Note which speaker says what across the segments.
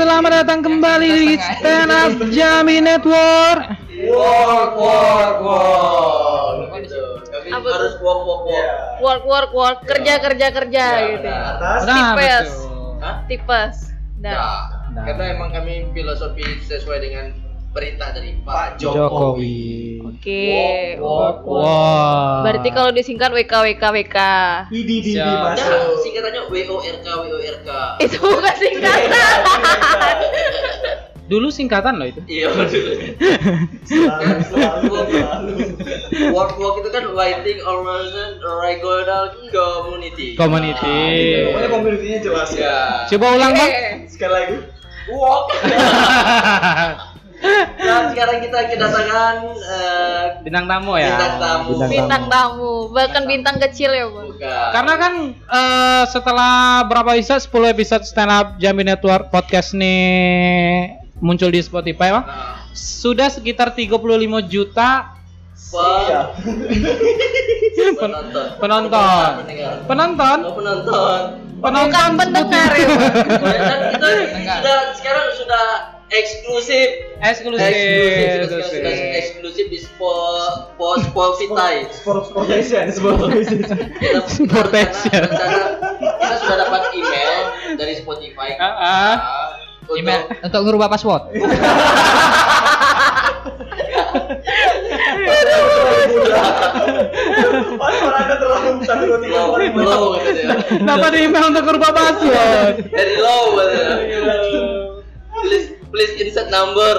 Speaker 1: selamat datang kembali di Stand Up Jambi Network.
Speaker 2: Work, work, work. Gitu.
Speaker 3: Apa
Speaker 2: harus work, work, work.
Speaker 3: work work work kerja kerja kerja
Speaker 2: Ya,
Speaker 3: gitu.
Speaker 1: Nah,
Speaker 3: Tipes. tipes dan
Speaker 2: Nah,
Speaker 1: Nah.
Speaker 2: karena emang kami filosofi sesuai dengan perintah dari Pak
Speaker 1: Jokowi.
Speaker 2: Jokowi.
Speaker 3: Oke
Speaker 2: Work, work, work.
Speaker 1: Wah.
Speaker 3: berarti kalau disingkat WK WK WK
Speaker 4: Idi di.
Speaker 2: Ya,
Speaker 4: masuk.
Speaker 2: singkatannya WORK, WORK.
Speaker 3: itu bukan singkatan
Speaker 1: Dulu singkatan loh itu.
Speaker 2: Iya, betul.
Speaker 4: Selalu, selalu, selalu.
Speaker 2: Work, work itu kan Writing Organization Regional Community.
Speaker 1: Community.
Speaker 2: Nah,
Speaker 4: Pokoknya komunitinya jelas ya.
Speaker 2: Ya.
Speaker 1: Coba ulang bang.
Speaker 4: Sekali lagi.
Speaker 2: Walk. Dan sekarang kita kedatangan eh,
Speaker 1: Bintang tamu ya.
Speaker 2: bintang tamu.
Speaker 3: bintang tamu bahkan bintang kecil ya bang
Speaker 2: Bukan.
Speaker 1: Karena kan eh, setelah berapa episode 10 episode stand up Jambi Network podcast nih muncul di Spotify Bang.
Speaker 2: Nah,
Speaker 1: Sudah sekitar 35 juta
Speaker 2: Pak.
Speaker 1: pen-
Speaker 2: penonton.
Speaker 1: penonton. Penonton.
Speaker 2: Oh, penonton.
Speaker 1: Penonton
Speaker 3: bukan pendengar ya bang
Speaker 2: Dan kita sudah sekarang sudah eksklusif.
Speaker 1: eksklusif.
Speaker 2: Eksklusif,
Speaker 1: eksklusif.
Speaker 2: di Sport Sport Spotify.
Speaker 4: Sport Sportation, Sportation.
Speaker 2: Kita,
Speaker 1: Sportation.
Speaker 2: rencana- rencana kita sudah dapat email dari Spotify.
Speaker 1: Ah.
Speaker 2: Nah, untuk-
Speaker 5: Email untuk ngerubah password.
Speaker 4: Paspor Anda terlalu satu dua tiga
Speaker 2: Low.
Speaker 1: Kenapa di email untuk berubah password?
Speaker 2: Dari low katanya. Please please insert number.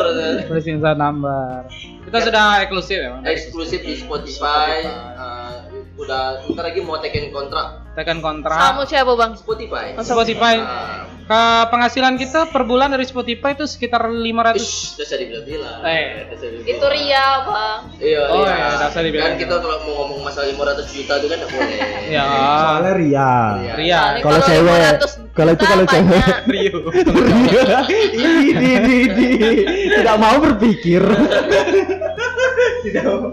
Speaker 1: Tulis insert number. Kita sudah eksklusif ya.
Speaker 2: Eksklusif di Spotify. eh, udah ntar lagi mau taken kontrak
Speaker 1: Tekan kontrak.
Speaker 3: kamu siapa bang
Speaker 2: Spotify.
Speaker 1: Oh, Spotify.
Speaker 2: Nah,
Speaker 1: Ke penghasilan kita per bulan dari Spotify itu sekitar 500
Speaker 2: Ish, saya dibilang-bilang.
Speaker 1: Eh.
Speaker 2: Dibilang.
Speaker 3: itu Ria bang
Speaker 2: Iya,
Speaker 1: Oh,
Speaker 2: iya.
Speaker 1: iya, udah saya dibilang.
Speaker 2: Kan kita kalau mau ngomong masalah 500 juta itu kan nggak boleh.
Speaker 1: Ya.
Speaker 4: Soalnya Ria.
Speaker 2: Iya.
Speaker 1: Ria.
Speaker 4: Kalau cewek,
Speaker 3: 500
Speaker 4: kalau itu kalau cewek.
Speaker 1: Rio.
Speaker 4: Ria. Ini, ini, ini, Tidak mau berpikir. Tidak mau.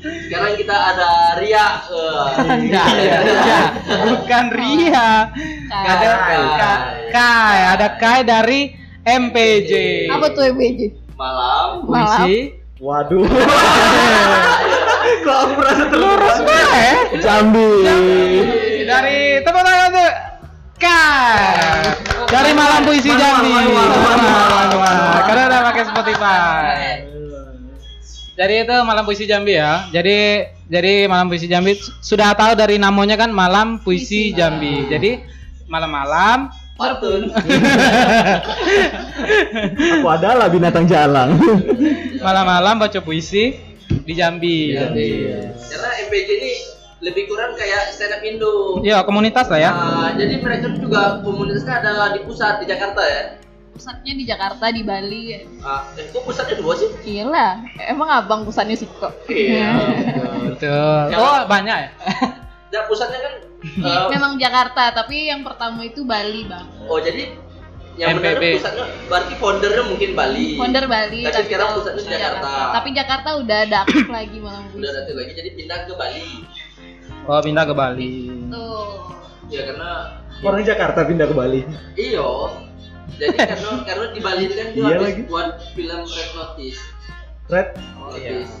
Speaker 2: Sekarang kita ada Ria. Eh,
Speaker 1: Enggak, ya. bukan Ria. Ada
Speaker 2: Kai.
Speaker 1: Ka- Kai, ada Kai dari MPJ.
Speaker 3: apa tuh MBJ
Speaker 2: Malam.
Speaker 1: Puisi.
Speaker 4: Waduh. Kok aku merasa
Speaker 1: Lurus
Speaker 4: terlurus
Speaker 1: banget.
Speaker 4: Jambi.
Speaker 1: Dari tepuk tangan tuh. Kai. Dari Malam Puisi Jambi. Karena udah pakai Spotify. Jadi itu Malam Puisi Jambi ya. Jadi jadi Malam Puisi Jambi su- sudah tahu dari namanya kan Malam Puisi Jambi. Jadi malam-malam
Speaker 2: Patun.
Speaker 4: Aku adalah binatang jalang.
Speaker 1: malam-malam baca puisi di Jambi.
Speaker 2: Karena MPJ ini lebih kurang kayak stand up Indo.
Speaker 1: Iya, komunitas lah ya.
Speaker 2: Nah, jadi mereka juga komunitasnya ada di pusat di Jakarta ya.
Speaker 6: Pusatnya di Jakarta di Bali
Speaker 2: Ah, eh, kok pusatnya dua sih?
Speaker 6: gila emang abang pusatnya sih kok
Speaker 2: Iya.
Speaker 1: Betul. Oh, banyak ya?
Speaker 2: Dan pusatnya kan eh,
Speaker 6: memang Jakarta tapi yang pertama itu Bali bang
Speaker 2: oh jadi yang
Speaker 1: MPB.
Speaker 2: benar pusatnya berarti foundernya mungkin Bali.
Speaker 6: founder Bali
Speaker 2: Tapi sekarang pusatnya di
Speaker 6: pusat
Speaker 2: Jakarta.
Speaker 6: tapi Jakarta udah ada aktif lagi malam
Speaker 2: Udah nanti lagi jadi pindah ke Bali.
Speaker 1: Oh, pindah ke Bali.
Speaker 6: tuh
Speaker 2: Ya karena
Speaker 4: Orang Jakarta pindah ke Bali.
Speaker 2: iyo. Jadi karena karena di Bali itu kan dia
Speaker 4: Iya
Speaker 2: habis
Speaker 4: lagi.
Speaker 2: buat film Red Notice.
Speaker 4: Red.
Speaker 2: Notice.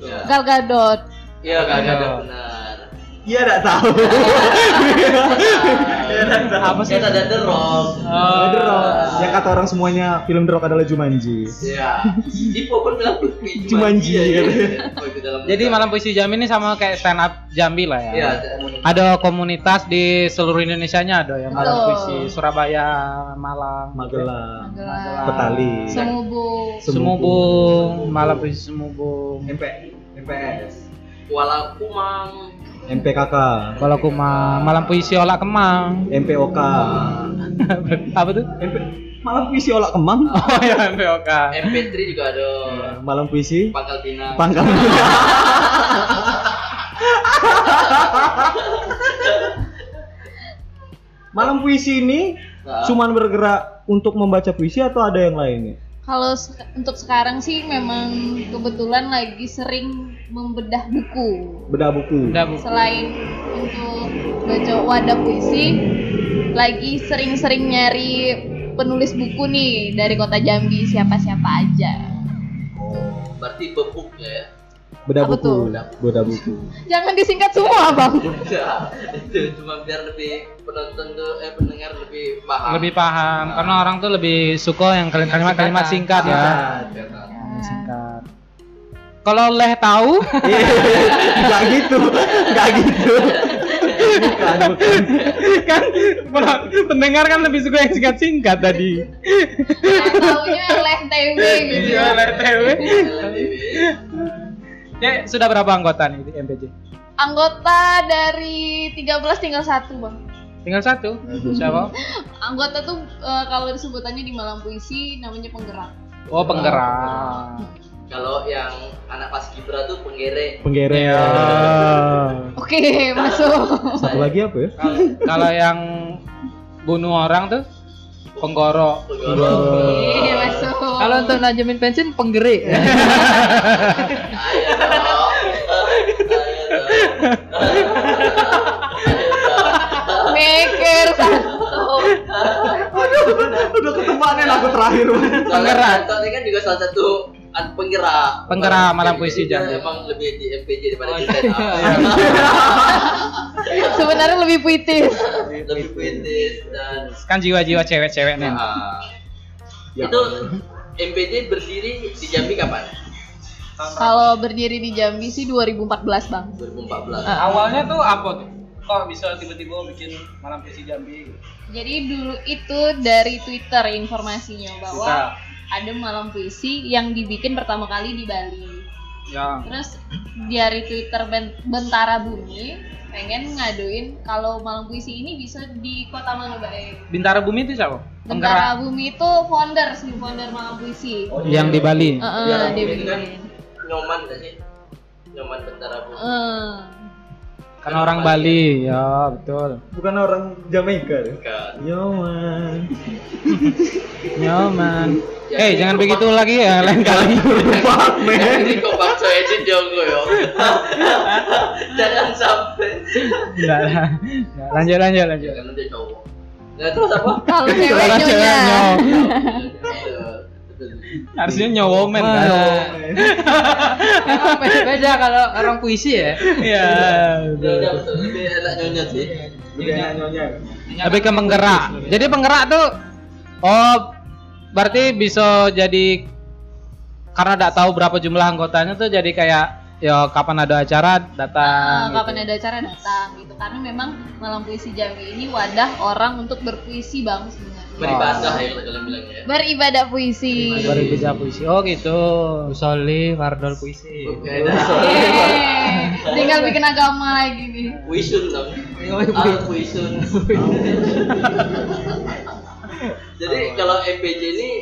Speaker 2: Ya.
Speaker 6: Gal Gadot
Speaker 2: Iya kan
Speaker 1: Iya.
Speaker 2: ada benar.
Speaker 4: Iya, enggak tahu. Iya.
Speaker 1: Apa sih?
Speaker 2: Ada The Rock.
Speaker 1: Oh,
Speaker 4: The Rock. Yang kata orang semuanya film The Rock adalah Jumanji.
Speaker 2: Iya. Ipo pun bilang
Speaker 4: Jumanji,
Speaker 2: ya.
Speaker 4: gitu.
Speaker 2: Oh, itu dalam
Speaker 1: Jadi malam puisi Jambi ini sama kayak stand up Jambi lah ya.
Speaker 2: Iya,
Speaker 1: Ada komunitas di seluruh Indonesia-nya ada ya malam puisi Surabaya, Malang,
Speaker 4: Magelang.
Speaker 6: Magelang
Speaker 4: Petali.
Speaker 6: Semubung
Speaker 1: Semubung, malam puisi Semubung.
Speaker 4: MP MPS.
Speaker 2: Kuala Kumang.
Speaker 4: MPKK.
Speaker 1: Kalau aku mah malam puisi olah kemang.
Speaker 4: MPOK.
Speaker 1: Apa tuh?
Speaker 4: MP Malam puisi olah kemang.
Speaker 1: Oh ya MPOK.
Speaker 2: MP3 juga ada.
Speaker 4: Malam puisi
Speaker 2: Pangkal Pinang.
Speaker 4: Pangkal. Malam puisi ini
Speaker 2: Nah.
Speaker 4: cuman bergerak untuk membaca puisi atau ada yang lainnya?
Speaker 6: Kalau se- untuk sekarang sih memang kebetulan lagi sering membedah buku
Speaker 4: Bedah buku.
Speaker 1: Udah bu.
Speaker 6: selain untuk baca wadah puisi lagi sering-sering nyari penulis buku nih dari kota Jambi siapa-siapa aja.
Speaker 2: Berarti bebuk ya.
Speaker 4: Beda
Speaker 6: Apa
Speaker 4: buku.
Speaker 6: tuh?
Speaker 4: Beda buku.
Speaker 6: Jangan disingkat semua, Bang.
Speaker 2: Enggak, itu cuma biar lebih penonton tuh eh pendengar lebih paham.
Speaker 1: Lebih paham karena orang tuh lebih suka yang kalimat-kalimat singkat ya. Singkat. Kalau leh tahu,
Speaker 4: Enggak gitu. Enggak gitu. Bukan, bukan.
Speaker 1: kan pendengar kan lebih suka yang singkat-singkat tadi.
Speaker 6: Taunya leh TW gitu.
Speaker 1: Iya, leh TW. Ya, sudah berapa anggota nih di MPJ?
Speaker 6: Anggota dari 13 tinggal satu, Bang.
Speaker 1: Tinggal satu. Siapa?
Speaker 6: Anggota tuh eh, kalau disebutannya di Malam Puisi namanya penggerak.
Speaker 1: Oh, penggerak.
Speaker 2: Kalau yang anak pas kibra tuh penggere.
Speaker 4: Penggere.
Speaker 1: Iya.
Speaker 6: Oke, masuk.
Speaker 4: Satu lagi apa ya?
Speaker 1: Kal- Kalau yang bunuh orang tuh penggoro.
Speaker 6: Masuk.
Speaker 3: Kalau untuk najemin pensiun penggeri.
Speaker 2: Ayo dong.
Speaker 6: Maker satu.
Speaker 4: Udah ketemuannya lagu terakhir.
Speaker 2: Penggerak. Soalnya kan juga salah satu penggerak.
Speaker 1: Penggerak malam puisi
Speaker 2: Dia
Speaker 1: Jambi.
Speaker 2: Emang lebih di MPJ daripada
Speaker 1: Oh,
Speaker 2: di
Speaker 1: iya.
Speaker 2: stand up.
Speaker 6: Sebenarnya lebih puitis.
Speaker 2: Lebih puitis dan
Speaker 1: Kan jiwa-jiwa cewek-cewek nih.
Speaker 2: Ah.
Speaker 4: Ya.
Speaker 2: itu MPJ berdiri di Jambi kapan?
Speaker 6: Kalau berdiri di Jambi sih 2014, Bang.
Speaker 2: 2014.
Speaker 1: Awalnya tuh apa tuh? Kok bisa tiba-tiba bikin malam puisi Jambi?
Speaker 6: Jadi dulu itu dari Twitter informasinya bahwa
Speaker 1: Bisa.
Speaker 6: ada malam puisi yang dibikin pertama kali di Bali.
Speaker 1: Ya.
Speaker 6: Terus dari Twitter Ben- Bentara Bumi pengen ngaduin kalau malam puisi ini bisa di Kota Manobae.
Speaker 1: Bintara Bumi itu siapa?
Speaker 6: Bentara Bumi itu founder sih, founder malam puisi.
Speaker 1: Yang di Bali.
Speaker 6: Heeh,
Speaker 2: Biar
Speaker 6: dia
Speaker 2: mungkin kan
Speaker 6: bikin.
Speaker 2: nyoman gak sih? Nyoman tentara bu.
Speaker 6: Eh,
Speaker 1: Karena orang Bali, ya betul.
Speaker 4: Bukan orang Jamaika ya?
Speaker 2: Kan.
Speaker 4: Yo man.
Speaker 1: Nyaman.
Speaker 2: Ya,
Speaker 1: Eh,
Speaker 2: ini
Speaker 1: jangan begitu lagi ya lain kali.
Speaker 4: Fuck man.
Speaker 2: Ini kok bakso edit jongo yo. Jangan sampai.
Speaker 1: Enggak lah. Lanjut lanjut lanjut.
Speaker 2: Jangan dia cowok. Nah terus apa?
Speaker 6: kalau cewek nyonya.
Speaker 1: Harusnya nyowomen kan.
Speaker 3: Emang beda-beda kalau orang puisi ya.
Speaker 1: Iya.
Speaker 2: Lebih enak nyonya sih.
Speaker 4: Udah nyonya.
Speaker 1: Lebih ke penggerak. Jadi penggerak tuh oh berarti bisa jadi karena tidak tahu berapa jumlah anggotanya tuh jadi kayak ya kapan ada acara datang.
Speaker 6: Ah, kapan ada acara datang gitu karena memang malam puisi Jambi ini wadah orang untuk berpuisi bang sebenarnya
Speaker 2: Beribadah ya kalau kalian bilangnya ya.
Speaker 6: beribadah puisi
Speaker 1: Baru bisa puisi. Oh gitu.
Speaker 3: Usoli, Wardol puisi.
Speaker 2: Beda.
Speaker 6: Yeay, tinggal bikin agama lagi nih
Speaker 2: Puisun dong. Ah, puisun. Jadi kalau MPJ ini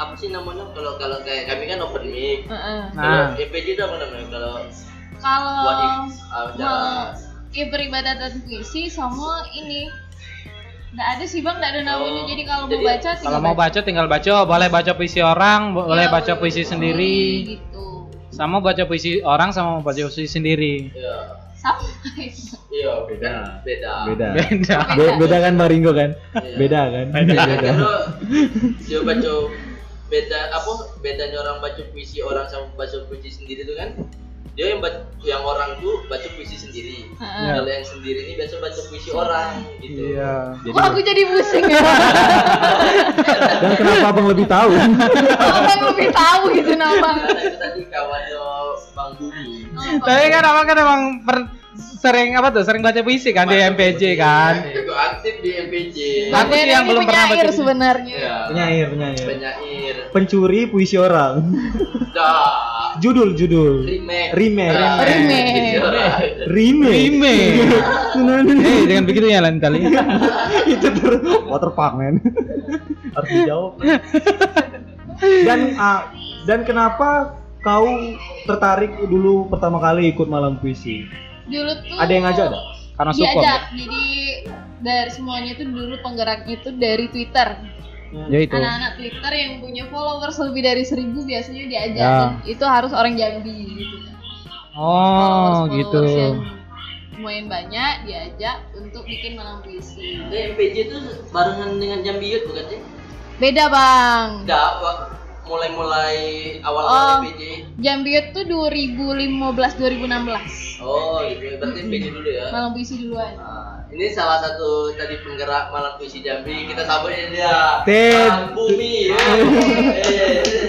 Speaker 2: apa sih namanya? Kalau kalau kayak kami kan open mic.
Speaker 6: Heeh.
Speaker 1: Nah.
Speaker 2: Kalau MPJ itu apa namanya? Kalau
Speaker 6: kalau
Speaker 2: what if
Speaker 6: mau ya beribadah dan puisi sama ini nggak ada sih bang nggak ada namanya
Speaker 2: Oh,
Speaker 6: jadi kalau mau baca tinggal
Speaker 1: Kalau mau baca tinggal baca, boleh baca puisi orang, bo- boleh
Speaker 6: Iya,
Speaker 1: baca puisi sendiri.
Speaker 6: gitu
Speaker 1: Sama baca puisi orang sama baca puisi sendiri.
Speaker 2: Iya.
Speaker 6: sama
Speaker 2: Iya, beda. Beda.
Speaker 4: Beda.
Speaker 1: Beda.
Speaker 4: Be- beda kan Maringo kan?
Speaker 2: Iya.
Speaker 4: Beda kan?
Speaker 2: Beda. Kalau dia baca beda apa bedanya orang baca puisi orang sama baca puisi sendiri itu kan? Dia yang baca, yang orang tuh baca puisi sendiri.
Speaker 6: Heeh.
Speaker 2: kalau yang sendiri ini biasa baca puisi orang gitu.
Speaker 1: Iya.
Speaker 6: Kok aku jadi pusing ya?
Speaker 4: Dan kenapa abang lebih tahu?
Speaker 6: Abang lebih tahu gitu nama
Speaker 2: itu tadi kawannya bang Bumi.
Speaker 1: Tapi kan abang kan emang per- sering apa tuh? Sering baca puisi kan di
Speaker 2: Baca
Speaker 1: MPJ
Speaker 2: puisi.
Speaker 1: kan?
Speaker 2: Juga aktif di MPJ
Speaker 1: Aku sih yang
Speaker 6: ini
Speaker 1: belum pernah
Speaker 6: penyair
Speaker 1: baca.
Speaker 6: sebenarnya
Speaker 2: Iya.
Speaker 4: Penyair, penyair.
Speaker 2: penyair
Speaker 4: Pencuri puisi orang.
Speaker 2: dah
Speaker 4: Judul, judul.
Speaker 2: remake
Speaker 4: Remake.
Speaker 2: Ah,
Speaker 6: Remake.
Speaker 2: puisi orang.
Speaker 4: Remake.
Speaker 1: Remake. Eh, jangan begitu ya lain kali.
Speaker 4: itu terus waterpark men harus dijawab dan ah, dan kenapa kau tertarik dulu pertama kali ikut malam puisi
Speaker 6: Dulu tuh
Speaker 4: ada yang ngajak ada
Speaker 1: Karena support.
Speaker 6: Diajak, jadi dari semuanya itu dulu penggeraknya itu dari Twitter
Speaker 1: Ya itu.
Speaker 6: Anak-anak Twitter yang punya followers lebih dari seribu biasanya diajak
Speaker 1: Ya.
Speaker 6: Dan Itu harus orang Jambi gitu
Speaker 1: Oh,
Speaker 6: Followers-followers
Speaker 1: gitu.
Speaker 6: yang lumayan banyak diajak untuk bikin malam puisi.
Speaker 2: MPJ itu barengan dengan Jambi Youth bukan sih?
Speaker 6: Beda bang.
Speaker 2: Enggak, Mulai-mulai
Speaker 6: Oh.
Speaker 2: awal-awal MPJ.
Speaker 6: Jambiot tuh 2015-2016.
Speaker 2: Oh, gitu. Berarti MPJ dulu ya.
Speaker 6: Malam puisi duluan.
Speaker 2: Nah, ini salah satu tadi penggerak malam puisi Jambi. Kita sambutnya dia.
Speaker 4: Ted.
Speaker 2: Bang Bumi.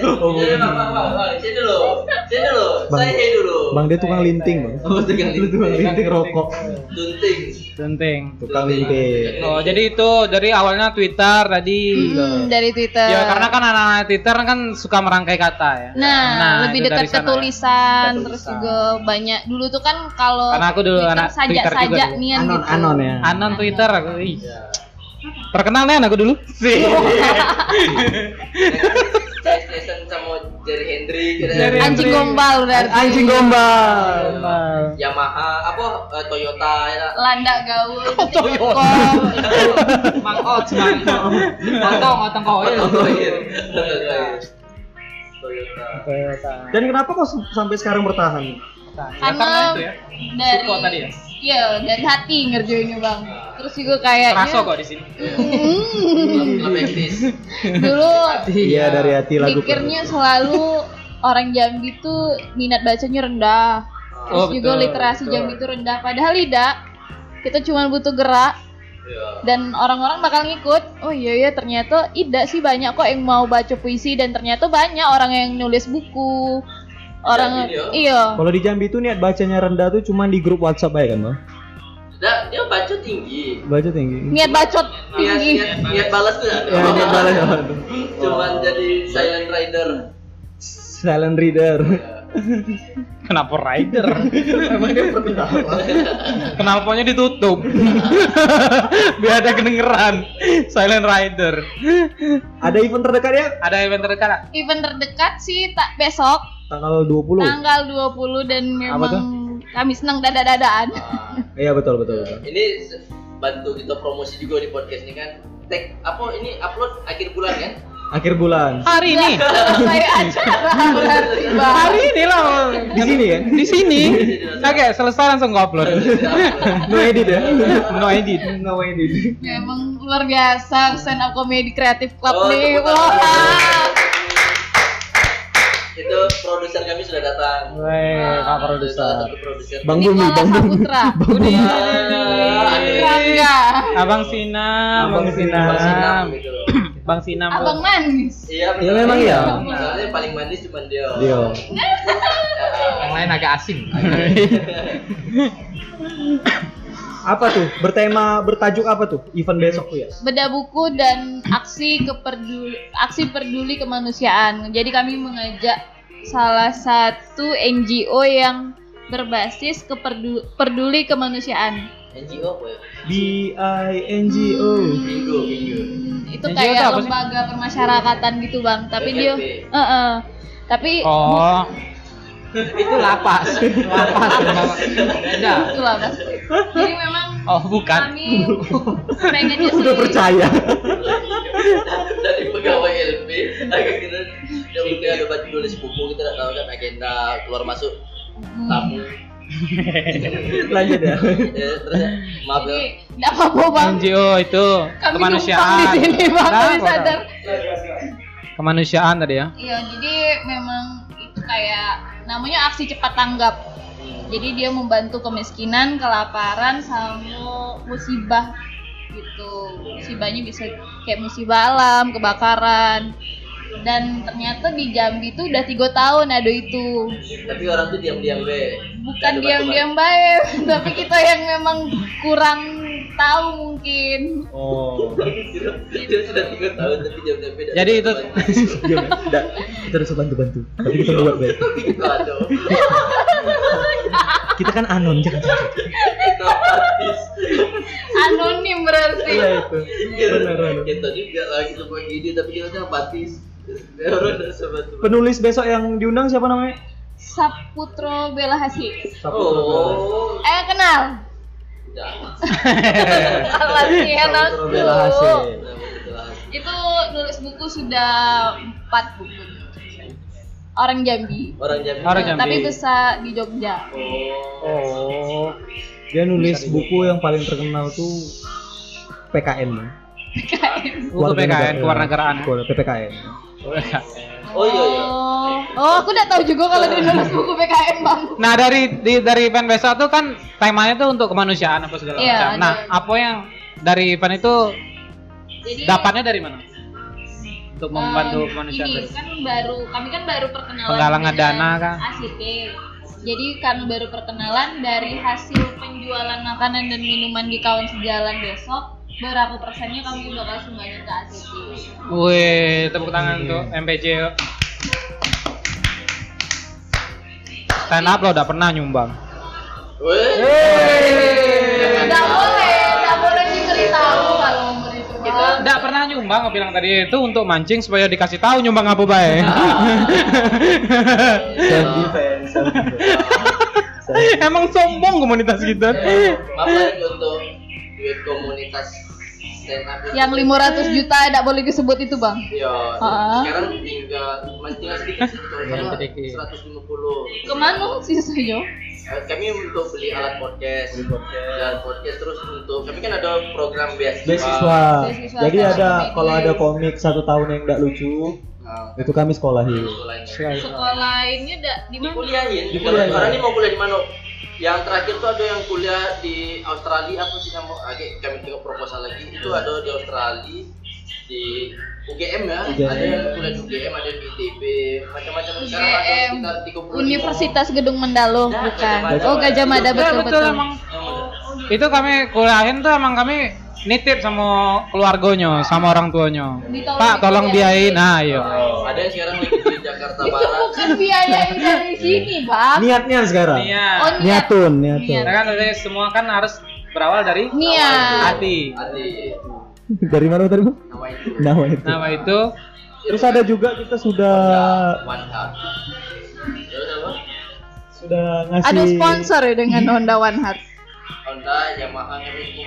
Speaker 4: Bumi.
Speaker 2: Bang, Bang, Bang, Bang. Sini dulu. Sini dulu.
Speaker 4: Bang.
Speaker 2: Saya hey dulu.
Speaker 4: Bang dia tukang linting, Bang.
Speaker 2: Oh, tukang
Speaker 4: Lu tukang
Speaker 2: linting.
Speaker 4: linting rokok.
Speaker 2: Tunting.
Speaker 1: Penting.
Speaker 4: Tukang linting.
Speaker 1: Oh, jadi itu dari awalnya Twitter tadi.
Speaker 6: Hmm, dari Twitter.
Speaker 1: Ya karena kan anak-anak Twitter kan suka merangkai kata ya.
Speaker 6: Nah, lebih
Speaker 1: itu
Speaker 6: dekat
Speaker 1: dari
Speaker 6: ke tulisan, terus juga banyak dulu tuh kan kalau
Speaker 1: Karena aku dulu
Speaker 6: Twitter
Speaker 1: anak
Speaker 6: sajak
Speaker 1: Twitter juga
Speaker 6: sajak
Speaker 1: dulu.
Speaker 6: nian
Speaker 4: Anon,
Speaker 6: gitu.
Speaker 4: anon ya.
Speaker 1: Anon Twitter aku. Ih.
Speaker 2: Ya.
Speaker 1: Terkenal nih aku dulu. Sih.
Speaker 2: Jason sama Jerry Hendrik.
Speaker 1: Jerry
Speaker 6: Anjing gombal berarti.
Speaker 4: Anjing gombal.
Speaker 2: Yamaha apa eh, Toyota ya.
Speaker 6: Landa gaul.
Speaker 1: Toyota. Mang Ots, Mang. Otong, otong kau.
Speaker 2: Toyota.
Speaker 4: Dan kenapa kok sampai sekarang bertahan?
Speaker 6: Karena
Speaker 1: itu ya.
Speaker 6: dari
Speaker 1: Suko tadi ya?
Speaker 6: Iya, dari hati ngerjainnya, Bang. Terus juga kayaknya
Speaker 1: Terasa kok di sini.
Speaker 2: Eksis.
Speaker 6: dulu
Speaker 4: Iya dari hati lagu.
Speaker 6: pikirnya selalu orang Jambi tuh minat bacanya rendah. Terus
Speaker 1: Oh,
Speaker 6: juga
Speaker 1: betul,
Speaker 6: literasi
Speaker 1: betul.
Speaker 6: Jambi itu rendah. Padahal tidak. Kita cuma butuh gerak
Speaker 2: Iya.
Speaker 6: dan orang-orang bakal ngikut. Oh iya ya ternyata tidak sih banyak kok yang mau baca puisi dan ternyata banyak orang yang nulis buku. Orang iya.
Speaker 4: Kalau di Jambi itu niat bacanya rendah tuh cuma di grup WhatsApp aja kan, Bang?
Speaker 2: Dia baca tinggi.
Speaker 4: Baca tinggi.
Speaker 6: Niat bacot
Speaker 2: Niat,
Speaker 6: tinggi.
Speaker 2: niat, niat balas tuh.
Speaker 4: Ya, niat balas.
Speaker 2: Cuman jadi silent rider.
Speaker 4: Silent reader.
Speaker 1: Kenapa rider?
Speaker 4: Emang dia pernah
Speaker 1: Kenalpotnya ditutup. Biar ada kedengeran. Silent rider.
Speaker 4: Ada event terdekat ya?
Speaker 1: Ada event terdekat?
Speaker 6: Event terdekat sih tak besok
Speaker 4: Tanggal 20.
Speaker 6: tanggal 20 dan
Speaker 4: Apa tuh?
Speaker 6: memang kami senang dada-dadaan.
Speaker 2: Ah,
Speaker 4: Iya betul betul betul.
Speaker 2: ini bantu kita promosi juga di podcast ini kan. Tag apa ini upload akhir bulan kan?
Speaker 4: Akhir bulan.
Speaker 1: Hari ini.
Speaker 6: Selesai acara.
Speaker 1: Hari ini lah.
Speaker 4: Di sini kan?
Speaker 1: Di sini. Oke, selesai langsung upload.
Speaker 4: No edit ya?
Speaker 1: No edit.
Speaker 4: No edit.
Speaker 6: Memang luar biasa stand up comedy kreatif club
Speaker 2: Oh,
Speaker 6: nih. Wah.
Speaker 2: Produser kami sudah datang.
Speaker 1: Weh, Kak produser.
Speaker 4: Bang Bumi, Bang Bumi.
Speaker 1: Budi.
Speaker 6: Rangga.
Speaker 1: Abang Sinam,
Speaker 4: Abang
Speaker 1: Abang
Speaker 4: Sinam.
Speaker 2: Bang Sinam
Speaker 1: Sinam.
Speaker 2: gitu.
Speaker 1: Bang Sinam.
Speaker 6: Abang manis.
Speaker 2: Iya,
Speaker 4: Ya, memang iya.
Speaker 2: Soalnya paling manis cuma dia.
Speaker 4: Dia.
Speaker 3: Yang lain agak asing.
Speaker 4: Apa tuh? Bertema bertajuk apa tuh? Event besok tuh ya?
Speaker 6: Beda buku dan aksi keperduli aksi peduli kemanusiaan. Jadi kami mengajak salah satu NGO yang berbasis keperdu- peduli kemanusiaan.
Speaker 2: NGO apa ya?
Speaker 4: B I N G O.
Speaker 2: Bingo, bingo.
Speaker 6: Itu
Speaker 1: NGO
Speaker 6: kayak
Speaker 1: itu apa sih?
Speaker 6: lembaga permasyarakatan gitu, Bang. Tapi dia
Speaker 2: BKP.
Speaker 6: Heeh. Tapi
Speaker 1: Oh,
Speaker 3: itu lapas. Lapas. Beda.
Speaker 6: itulah, Mas. Jadi memang
Speaker 1: oh bukan.
Speaker 6: kami pengennya sih
Speaker 4: Udah percaya.
Speaker 2: dari pegawai LP agak kita yang mungkin ada baju nulis buku kita tidak tahu kan agenda keluar masuk
Speaker 6: Hmm.
Speaker 2: tamu
Speaker 4: Lanjut ya.
Speaker 2: ya, terus ya, maaf ya
Speaker 6: nggak apa-apa, Bang.
Speaker 1: NGO itu
Speaker 6: Kami
Speaker 1: kemanusiaan.
Speaker 6: di sini, Bang.
Speaker 1: Nah,
Speaker 6: Kami sadar.
Speaker 1: Kemanusiaan tadi ya.
Speaker 6: Iya, jadi memang itu kayak namanya aksi cepat tanggap. Jadi dia membantu kemiskinan, kelaparan, sama musibah gitu. Musibahnya bisa kayak musibah alam, kebakaran. Dan ternyata di Jambi itu udah tiga tahun ada itu.
Speaker 2: tapi orang tuh diam-diam be
Speaker 6: Bukan diam-diam baik, tapi kita yang memang kurang tahu mungkin.
Speaker 4: Oh.
Speaker 2: dia sudah tiga tahun tapi diam-diam beda
Speaker 1: Jadi itu.
Speaker 4: Kita harus bantu-bantu. Tapi kita buat baik. Kita kan anon jangan.
Speaker 2: kita
Speaker 6: Anonim berarti.
Speaker 4: Iya itu. Benar benar.
Speaker 2: kita juga lagi coba ide tapi kita tuh apatis
Speaker 4: Penulis besok yang diundang siapa namanya?
Speaker 6: Saputro Bella Hasih.
Speaker 2: oh
Speaker 6: Eh kenal?
Speaker 2: jangan.
Speaker 4: Bella Hasih.
Speaker 6: Itu nulis buku sudah empat buku. Orang Jambi.
Speaker 2: orang Jambi
Speaker 1: Orang Jambi.
Speaker 6: Tapi besar di Jogja.
Speaker 2: oh
Speaker 1: Oh.
Speaker 4: Dia nulis buku yang paling terkenal tuh PKN.
Speaker 1: Buku PKN, kewarganegaraan.
Speaker 4: Keluarga PPKN.
Speaker 2: Oh iya iya.
Speaker 6: Oh, oh aku udah tahu juga kalau dia nulis buku PKN bang.
Speaker 1: Nah dari di, dari event besok tuh kan temanya tuh untuk kemanusiaan apa segala
Speaker 6: Iya,
Speaker 1: macam.
Speaker 6: ada.
Speaker 1: Nah apa yang dari event itu
Speaker 6: Jadi
Speaker 1: dapatnya dari mana? Untuk membantu
Speaker 6: em,
Speaker 1: kemanusiaan.
Speaker 6: Ini kan baru kami kan baru perkenalan
Speaker 1: Penggalangan dana, kan?
Speaker 6: ACT. Jadi karena baru perkenalan dari hasil penjualan makanan dan minuman di kawan sejalan besok berapa persennya kami bakal sumbangin ke ACT.
Speaker 1: Wih, tepuk tangan untuk MPJ yuk. Stand up lo udah pernah nyumbang.
Speaker 2: Weh.
Speaker 6: Tidak boleh,
Speaker 2: Kita
Speaker 1: Nggak pernah nyumbang, aku bilang tadi itu untuk mancing supaya dikasih tahu nyumbang apa
Speaker 4: self defense.
Speaker 1: Emang sombong komunitas kita.
Speaker 2: maaf lagi untuk duit komunitas.
Speaker 6: Yang 500 juta tidak boleh disebut itu bang.
Speaker 2: Iya,
Speaker 6: Ah.
Speaker 2: sekarang tinggal masih tinggal sedikit sih,
Speaker 3: Tinggal sedikit.
Speaker 2: 150.
Speaker 6: Ke mana sisanya?
Speaker 2: Eh, Kami untuk beli alat podcast, alat podcast terus untuk kami kan ada program beasiswa.
Speaker 4: Beasiswa.
Speaker 6: Beasiswa
Speaker 4: Jadi ada kalau ada komik satu tahun yang nggak lucu,
Speaker 2: Nah,
Speaker 4: itu kami sekolahin.
Speaker 2: sekolahnya.
Speaker 6: Sekolah ini udah di mana?
Speaker 2: Dikuliahin.
Speaker 4: Dikuliahin.
Speaker 2: Orang ini mau kuliah di mana? Yang terakhir tuh ada yang kuliah di Australia apa sih nama? Oke, kami tengok proposal lagi. Itu ada di Australia di UGM ya.
Speaker 4: UGM.
Speaker 2: Ada yang kuliah di UGM, ada di ITB, macam-macam. Sekarang ada
Speaker 6: UGM
Speaker 2: sekitar 35.
Speaker 6: Universitas Gedung Mendalo
Speaker 2: Nah,
Speaker 6: bukan.
Speaker 2: Gajah Mada.
Speaker 6: Oh Gajah Mada
Speaker 1: Ya,
Speaker 6: betul betul.
Speaker 1: emang. Itu kami kuliahin tuh emang kami nitip sama keluarganya, sama orang tuanya.
Speaker 6: Ditolong
Speaker 1: Pak, tolong biayain. Nah, iya.
Speaker 2: Oh, ada yang sekarang lagi di Jakarta Barat.
Speaker 6: Bukan biayain dari sini bang.
Speaker 4: Niatnya sekarang.
Speaker 1: Iya.
Speaker 6: Oh niat.
Speaker 4: Niatun, niatun.
Speaker 6: Niat.
Speaker 1: Nah, kan semua kan harus berawal dari
Speaker 6: Niat.
Speaker 1: hati.
Speaker 2: Adi,
Speaker 4: Dari mana tadi? Bu?
Speaker 2: nama itu.
Speaker 4: Nama itu.
Speaker 1: Nama itu
Speaker 4: Terus ada juga kita sudah
Speaker 2: One apa?
Speaker 4: sudah ngasih
Speaker 6: Ada sponsor ya dengan Honda One Heart.
Speaker 2: Honda, Yamaha,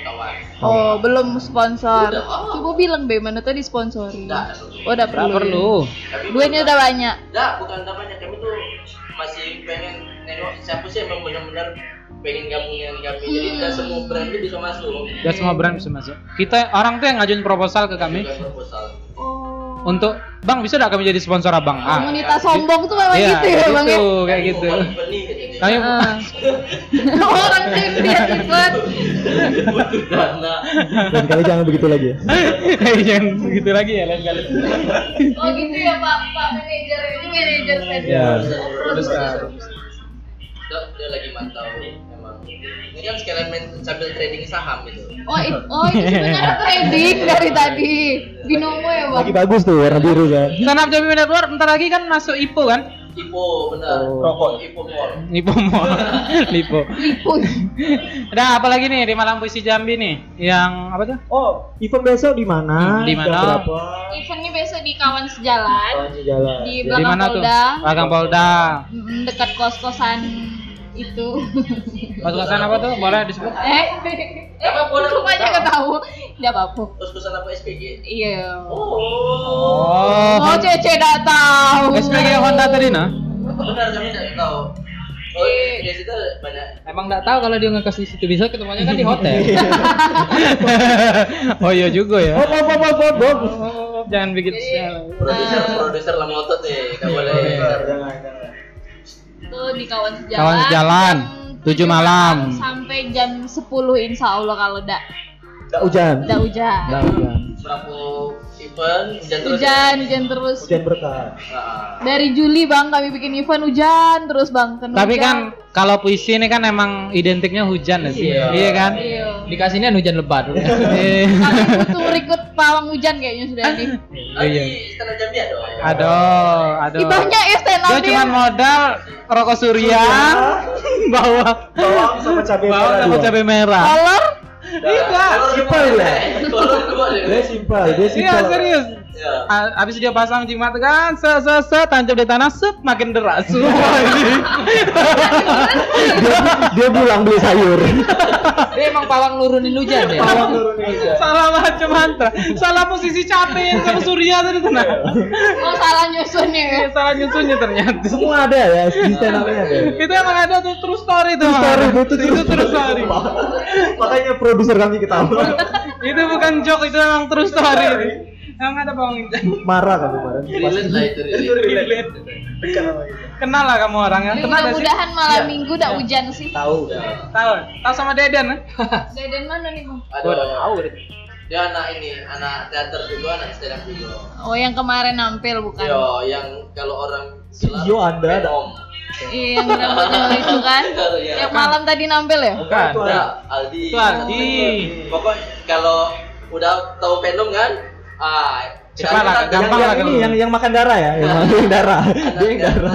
Speaker 2: kawan.
Speaker 6: Oh belum sponsor.
Speaker 2: Udah.
Speaker 6: Coba bilang be mana tadi sponsori.
Speaker 2: Enggak,
Speaker 6: Oh udah perlu.
Speaker 1: perlu.
Speaker 2: Kami
Speaker 6: Duitnya udah banyak.
Speaker 2: Enggak, bukan namanya. Kami tuh masih pengen nengok siapa sih yang benar-benar pengen gabung dengan kami. Jadi
Speaker 6: Hmm.
Speaker 2: nggak semua brand itu bisa masuk.
Speaker 1: Gak semua brand bisa masuk. Kita orang tuh yang ngajuin proposal ke kami
Speaker 2: Juga proposal.
Speaker 6: Oh.
Speaker 1: untuk Bang bisa gak kami jadi sponsor abang? Ah,
Speaker 6: Komunitas sombong tuh memang
Speaker 1: iya,
Speaker 6: gitu ya bang ya.
Speaker 1: gitu, kayak gitu. Kami.
Speaker 6: Orang yang dia
Speaker 2: dana.
Speaker 4: Dan kali jangan begitu lagi ya.
Speaker 1: jangan begitu lagi ya lain kali.
Speaker 6: Oh gitu ya pak, pak manajer ini manajer.
Speaker 1: Ya,
Speaker 6: Terus
Speaker 2: Dia, dia lagi mantau emang. Ini kan sekalian main sambil trading saham gitu.
Speaker 6: Oh, it, oh itu sebenarnya trading dari tadi. Binomo ya bang.
Speaker 4: Lagi bagus tuh warna biru kan.
Speaker 1: Stand up Jambi Network bentar lagi kan masuk IPO kan?
Speaker 2: Ipo benar.
Speaker 4: Oh.
Speaker 2: Rokok Ipo Mall.
Speaker 1: IPO mau Lipo.
Speaker 6: Lipo.
Speaker 1: Ada apa lagi nih di Malam Puisi Jambi nih? Yang apa tuh?
Speaker 4: Oh, event besok di mana?
Speaker 1: Hmm, di mana?
Speaker 6: Eventnya besok di kawan sejalan.
Speaker 4: Kawan jalan.
Speaker 6: Di belakang? Polda.
Speaker 1: Belakang Polda.
Speaker 6: Dekat kos-kosan itu.
Speaker 1: Kos-kosan apa tuh? Boleh disebut?
Speaker 6: eh, eh,
Speaker 2: Apa boleh?
Speaker 6: rupanya nggak tahu. Nggak apa-apa.
Speaker 2: Terus pesan apa SPG?
Speaker 6: Iya.
Speaker 2: Oh.
Speaker 1: Oh,
Speaker 6: Oh, Cece nggak tahu.
Speaker 1: SPG Honda tadi nah?
Speaker 2: Benar kami tidak tahu. Oh, di situ banyak
Speaker 3: Emang nggak tahu kalau dia ngekos di situ bisa ketemunya kan di hotel.
Speaker 1: oh iya juga ya.
Speaker 4: Oh, oh, oh, oh, oh, oh.
Speaker 1: Oh, jangan bikin sel.
Speaker 2: produser produser lama otot nih, nggak boleh.
Speaker 4: Jangan, jangan.
Speaker 6: Di kawan sejalan.
Speaker 1: Kawan sejalan,
Speaker 6: jam
Speaker 1: tujuh malam.
Speaker 6: Sampai jam 10 insya Allah kalau nggak
Speaker 4: Nggak hujan.
Speaker 6: nggak hujan.
Speaker 4: Nggak hujan.
Speaker 2: Berapa event hujan terus.
Speaker 6: Hujan, hujan terus.
Speaker 4: Hujan berkah.
Speaker 2: Nah,
Speaker 6: Dari Juli bang kami bikin event hujan terus bang. Kena
Speaker 1: Tapi
Speaker 6: hujan.
Speaker 1: kan kalau puisi ini kan emang identiknya hujan ya sih.
Speaker 2: Iya.
Speaker 1: Iya kan?
Speaker 6: Iya.
Speaker 3: Dikasihnya hujan lebat.
Speaker 1: Eh,
Speaker 6: Kami butuh ikut pawang hujan kayaknya sudah nih.
Speaker 2: stand Jambi ada.
Speaker 1: Aduh, aduh.
Speaker 6: Ibahnya ya stand up
Speaker 1: Dia cuma modal rokok surya, bawa
Speaker 4: Bawang sama cabai
Speaker 1: bawa
Speaker 4: merah
Speaker 1: sama
Speaker 4: dua.
Speaker 1: cabai merah.
Speaker 6: Kolor
Speaker 1: Iya.
Speaker 2: Kalau
Speaker 4: Simpel ya.
Speaker 2: Kalau dua
Speaker 4: Dia simpel, dia
Speaker 1: Iya
Speaker 4: simpel.
Speaker 1: serius.
Speaker 2: Ya. Ya.
Speaker 1: Habis dia pasang jimat kan, se se se tancap di tanah, sep makin deras. Semua ini.
Speaker 4: dia, dia pulang beli sayur.
Speaker 3: Dia emang pawang nurunin hujan ya.
Speaker 1: Salah macam mantra. Salah posisi capek yang sama Surya tadi tenang.
Speaker 6: Oh salah nyusunnya ya.
Speaker 1: Salah nyusunnya ternyata.
Speaker 4: Semua ada ya di stand up-nya ada.
Speaker 1: Itu emang ada tuh true story tuh.
Speaker 4: Story
Speaker 1: Bang.
Speaker 4: itu
Speaker 1: itu true story.
Speaker 4: Makanya produser kami ketawa.
Speaker 1: itu bukan joke, itu emang true story. Itu. Emang ada bawang Injang.
Speaker 4: Marah kan kemarin.
Speaker 2: Relate lah itu relate.
Speaker 1: Kenal lah kamu orangnya. Kenal sih?
Speaker 6: mudah-mudahan malam minggu udah hujan sih.
Speaker 4: Tahu.
Speaker 1: Tahu. Tahu sama Deden kan?
Speaker 6: Deden mana nih bang?
Speaker 2: Ada dia anak ini, anak teater juga, anak stand up juga.
Speaker 6: Oh yang kemarin nampil bukan?
Speaker 2: Yo, yang kalau orang bilang
Speaker 4: Yo, Anda ada.
Speaker 6: Iya yang rambutnya itu kan?
Speaker 2: Iya.
Speaker 6: Yang malam tadi nampil ya?
Speaker 1: Bukan.
Speaker 2: Nah, Aldi.
Speaker 1: Itu Aldi.
Speaker 2: Pokok kalau udah tahu Venom kan, ah
Speaker 1: Cepat lah, gampang lah
Speaker 4: ini yang yang makan darah ya, yang makan darah. Dia yang darah.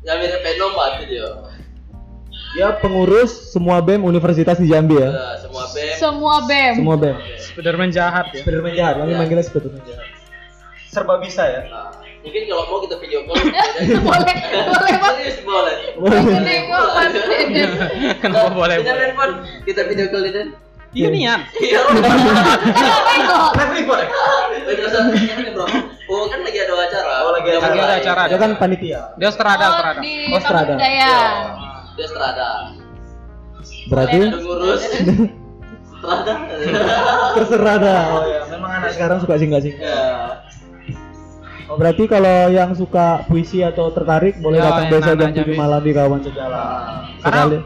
Speaker 2: yang mirip Venom waktu dia.
Speaker 4: Dia pengurus semua BEM Universitas di Jambi ya.
Speaker 2: Ya, semua bem.
Speaker 6: Semua bem.
Speaker 4: Semua BEM.
Speaker 1: Spiderman jahat ya.
Speaker 4: Spiderman jahat, kami
Speaker 2: Ya.
Speaker 4: manggilnya Spiderman jahat. Serba bisa ya.
Speaker 2: Nah, mungkin kalau mau kita video call.
Speaker 6: boleh, boleh bang.
Speaker 2: Serius boleh.
Speaker 6: Mas Deden.
Speaker 1: Kenapa boleh?
Speaker 2: Punya handphone, kita video call ini.
Speaker 1: Iya nian.
Speaker 2: Iya.
Speaker 6: Kenapa itu?
Speaker 2: Ini bro? Oh kan lagi ada acara.
Speaker 4: Oh, lagi ada
Speaker 1: Lagi ada acara.
Speaker 4: Dia kan panitia.
Speaker 1: Dia strada,
Speaker 6: Oh
Speaker 1: strada.
Speaker 6: di
Speaker 4: Oh, Strada.
Speaker 2: Iya. Dia strada.
Speaker 4: Berarti
Speaker 2: ngurus. Strada.
Speaker 4: terserah dah. Oh ya, memang anak sekarang suka singgah-singgah.
Speaker 2: Ya.
Speaker 4: Oh, berarti kalau yang suka puisi atau tertarik boleh
Speaker 1: Ya,
Speaker 4: datang besok jam
Speaker 1: anak
Speaker 4: 7
Speaker 1: Jambi.
Speaker 4: malam di kawan segala.
Speaker 1: Karena
Speaker 4: Sekali.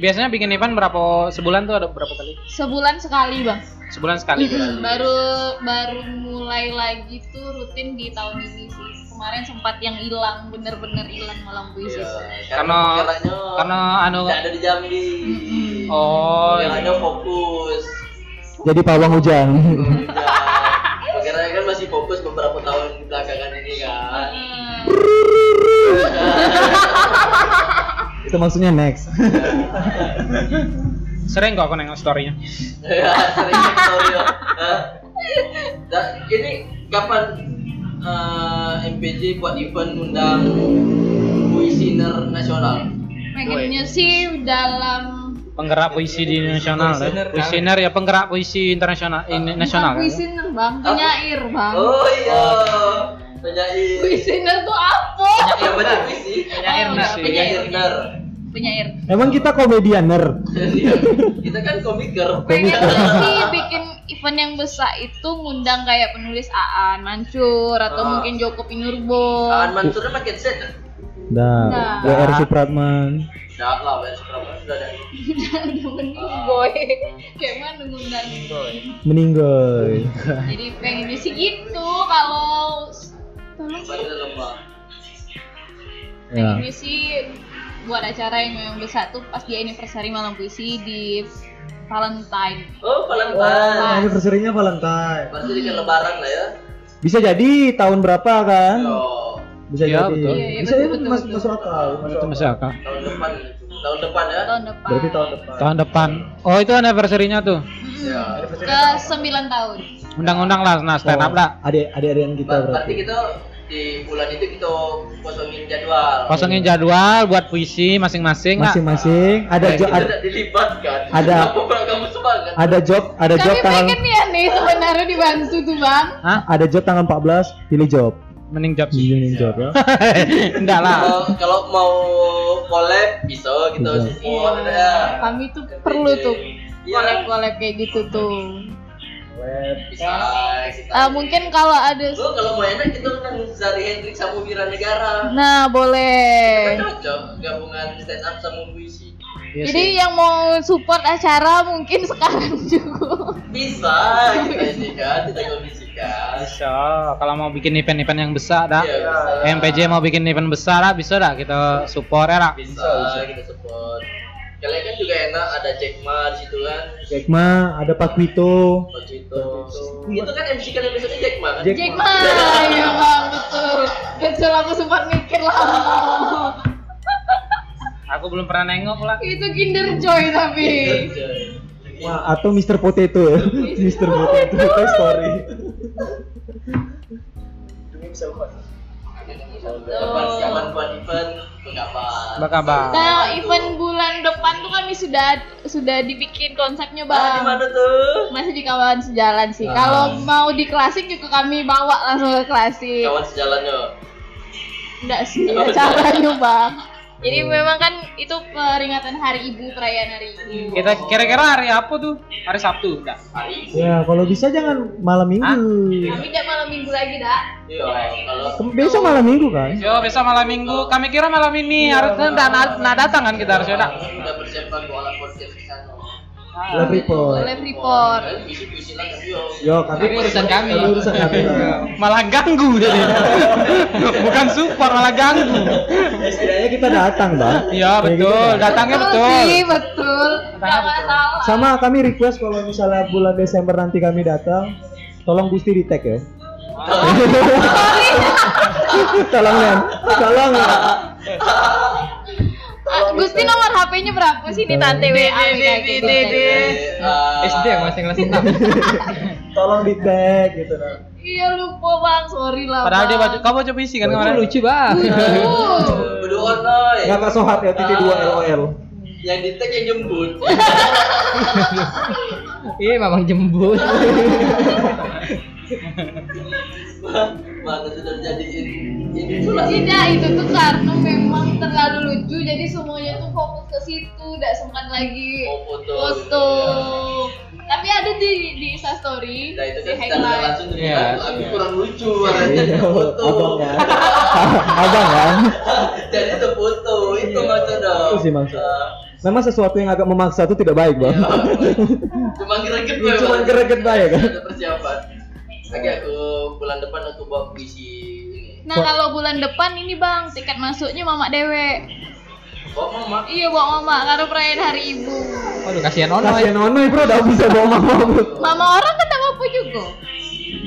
Speaker 1: Biasanya bikin event berapa sebulan tuh ada berapa kali?
Speaker 6: Sebulan sekali bang.
Speaker 1: Sebulan sekali.
Speaker 6: baru baru mulai lagi tuh rutin di tahun ini sih. Kemarin sempat yang hilang, bener-bener hilang malam puisi.
Speaker 2: Iya.
Speaker 1: Karena-
Speaker 2: perkaranya
Speaker 1: karena anu-
Speaker 2: nggak ada di Jambi.
Speaker 1: Oh,
Speaker 2: yang
Speaker 1: iya.
Speaker 2: ada fokus.
Speaker 4: Jadi pawang hujan.
Speaker 2: Ya. Perkaranya kan masih fokus beberapa tahun belakangan ini kan.
Speaker 4: Itu maksudnya next.
Speaker 1: Sering kok aku nengok story-nya.
Speaker 2: ya sering story ya. Hah? Nah, ini kapan eh, MPJ buat event undang puisiner nasional?
Speaker 6: Pengennya sih dalam
Speaker 1: Penggerak puisi di nasional ya. Puisiner ya penggerak puisi internasional ini nasional kan.
Speaker 6: puisiner bang, penyair bang.
Speaker 2: Oh iya, penyair.
Speaker 6: Puisiner tuh apa?
Speaker 2: Yang baca puisi.
Speaker 1: Penyair
Speaker 6: Oh.
Speaker 2: Penyair.
Speaker 6: Penyair.
Speaker 4: Emang kita komedianer.
Speaker 2: Iya. Kita kan komiker.
Speaker 6: Pengennya sih bikin event yang besar itu ngundang kayak penulis Aan Mansur atau
Speaker 2: Ah.
Speaker 6: mungkin Joko Pinurbo.
Speaker 2: Aan Mansurnya pakai set. kan?
Speaker 4: Dah,
Speaker 6: Dah.
Speaker 4: WR Supratman.
Speaker 2: Udah lah, bayar seberapa sudah ada.
Speaker 6: Mending boy. Kayak mana ngundang
Speaker 4: Meninggal.
Speaker 6: Jadi pengennya sih gitu kalau tolong.
Speaker 4: Ya.
Speaker 6: Pengennya sih buat acara yang memang besar tuh pas di anniversary malam puisi di Valentine.
Speaker 2: Oh, Valentine.
Speaker 4: anniversary-nya Valentine.
Speaker 2: Pasti di lebaran lah ya.
Speaker 4: Bisa jadi tahun berapa kan?
Speaker 2: Oh,
Speaker 4: Bisa
Speaker 1: Iya,
Speaker 4: jadi.
Speaker 1: betul.
Speaker 6: Iya, iya,
Speaker 4: Bisa
Speaker 6: betul,
Speaker 4: itu
Speaker 6: betul,
Speaker 4: mas
Speaker 6: betul.
Speaker 4: masuk akal.
Speaker 1: Itu masih akal.
Speaker 2: tahun depan. Tahun depan ya.
Speaker 6: Tahun depan.
Speaker 4: Berarti tahun depan.
Speaker 1: Tahun depan. Oh itu anniversary-nya tuh.
Speaker 2: Ya.
Speaker 6: ke 9 tahun.
Speaker 1: Undang-undang lah, nah stand up
Speaker 4: Oh,
Speaker 1: lah.
Speaker 4: Adik adik yang kita
Speaker 2: Ber- Berarti
Speaker 4: berarti.
Speaker 2: kita di bulan itu kita kosongin jadwal.
Speaker 1: Kosongin jadwal buat puisi masing-masing.
Speaker 4: Masing-masing ada
Speaker 2: Nah,
Speaker 4: job ada,
Speaker 2: dilibatkan.
Speaker 4: Ada-
Speaker 2: kamu semangat?
Speaker 4: ada job ada job
Speaker 6: Kami
Speaker 4: tanggal
Speaker 6: pengen ya nih sebenarnya dibantu tuh bang.
Speaker 1: Hah?
Speaker 4: ada job tanggal 14 pilih job.
Speaker 1: Mending job sih.
Speaker 4: Pilih job ya.
Speaker 1: Enggak lah.
Speaker 2: Kalau kalau mau collab bisa support ada.
Speaker 6: Kami tuh perlu tuh
Speaker 2: Iya.
Speaker 6: collab-collab kayak gitu tuh.
Speaker 2: Bisa. kita.
Speaker 6: Ah, mungkin kalau ada
Speaker 2: Lu kalau mau enak kita undang Zari Hendrik sama Wira Negara.
Speaker 6: Nah, boleh.
Speaker 2: Kan cocok gabungan stand up sama puisi.
Speaker 1: Iya
Speaker 6: Jadi
Speaker 1: sih.
Speaker 6: yang mau support acara mungkin sekarang juga.
Speaker 2: Bisa kita ini kan kita kondisikan.
Speaker 1: bisa. Kalau mau bikin event-event yang besar dah.
Speaker 2: Iya, bisa.
Speaker 1: MPJ mau bikin event besar lah, bisa dah kita support ya lah.
Speaker 2: bisa, kita support. Kalian kan juga enak ada Jack Ma di situ kan.
Speaker 4: Jack Ma, ada Pak Wito.
Speaker 2: Waktu itu. Itu kan MC kalian besoknya Jack Ma kan?
Speaker 4: Jack
Speaker 6: Jack Ma, ya bang, betul. Betul aku sempat mikir lah.
Speaker 2: Iya.
Speaker 1: Aku belum pernah nengok lah.
Speaker 6: Itu Kinder Joy tapi.
Speaker 4: Wah, atau Mr. Potato ya. Mr. Potato Toy Story.
Speaker 2: Kapan kapan buat event berkabar.
Speaker 1: Berkabar.
Speaker 6: Nah, event bulan depan tuh kami sudah sudah dibikin konsepnya
Speaker 2: Ah, di
Speaker 6: bang.
Speaker 2: mana tuh?
Speaker 6: Masih di kawan sejalan sih. Kalau mau di klasik juga kami bawa langsung ke klasik.
Speaker 2: Kawan sejalannya.
Speaker 6: Enggak sih caranya bang. Jadi memang kan itu peringatan Hari Ibu, perayaan Hari Ibu.
Speaker 1: Kita kira-kira hari apa tuh? Hari Sabtu, enggak?
Speaker 2: Hari
Speaker 4: Ya, kalau bisa jangan malam minggu.
Speaker 6: Kami tidak malam minggu lagi dak.
Speaker 2: Iya, kalau
Speaker 4: Besok malam minggu kan?
Speaker 1: Yo, besok malam minggu. Kami kira malam ini harusnya enggak enggak datang kan kita harusnya enggak.
Speaker 2: udah persiapan bola podcast di sana.
Speaker 4: Report.
Speaker 6: Oleh Freeport.
Speaker 2: Kan visi-visi lah tapi yo.
Speaker 4: Kami
Speaker 3: Tapi urusan kami.
Speaker 4: Urusan kami.
Speaker 1: Malah ganggu jadi. Bukan support malah ganggu.
Speaker 4: Ya, setidaknya kita datang, Bang.
Speaker 1: Iya, betul. Datangnya betul.
Speaker 6: sih, betul.
Speaker 4: Sama kami request kalau misalnya bulan Desember nanti kami datang, tolong Gusti di tag ya. tolong Len, tolong.
Speaker 6: Ah, Gusti nomor HP-nya berapa sih di tante WA kayak gitu.
Speaker 2: Eh,
Speaker 3: SD yang masih kelas 6.
Speaker 4: Tolong di tag gitu nah.
Speaker 6: Iya lupa bang, sorry lah.
Speaker 1: Padahal dia baca kamu baca puisi kan kemarin.
Speaker 3: Lucu bang.
Speaker 2: Berdua noy.
Speaker 4: Enggak Kak Sohat ya titik 2 LOL.
Speaker 2: Yang di tag yang jemput.
Speaker 3: Iya memang jembut.
Speaker 2: Jadiin ini pula.
Speaker 6: Tidak, itu tuh karena memang terlalu lucu jadi semuanya tuh fokus ke situ, tidak sempat lagi
Speaker 2: Oh, foto.
Speaker 6: foto. Tapi ada di di Insta story,
Speaker 2: Nah itu
Speaker 6: di
Speaker 2: kan
Speaker 6: highlight.
Speaker 2: langsung
Speaker 1: Iya.
Speaker 2: yeah. aku kurang lucu warnanya di foto.
Speaker 4: Abang kan. Abang kan.
Speaker 2: Jadi itu foto itu maksud dong.
Speaker 4: Itu sih maksud.
Speaker 2: Ah,
Speaker 4: Memang sesuatu yang agak memaksa itu tidak baik, Bang.
Speaker 2: Cuma greget gue.
Speaker 4: Cuma
Speaker 2: Bang.
Speaker 4: greget baik kan.
Speaker 2: Ada persiapan. Lagi aku bulan depan aku bawa puisi ini.
Speaker 6: Nah kalau bulan depan ini bang, tiket masuknya mama dewe.
Speaker 2: Bawa mama.
Speaker 6: Iya bawa mama karena perayaan hari ibu.
Speaker 3: Waduh kasihan Ono.
Speaker 4: Kasihan Ono bro, udah bisa bawa mama.
Speaker 6: Mama orang kan tak apa juga.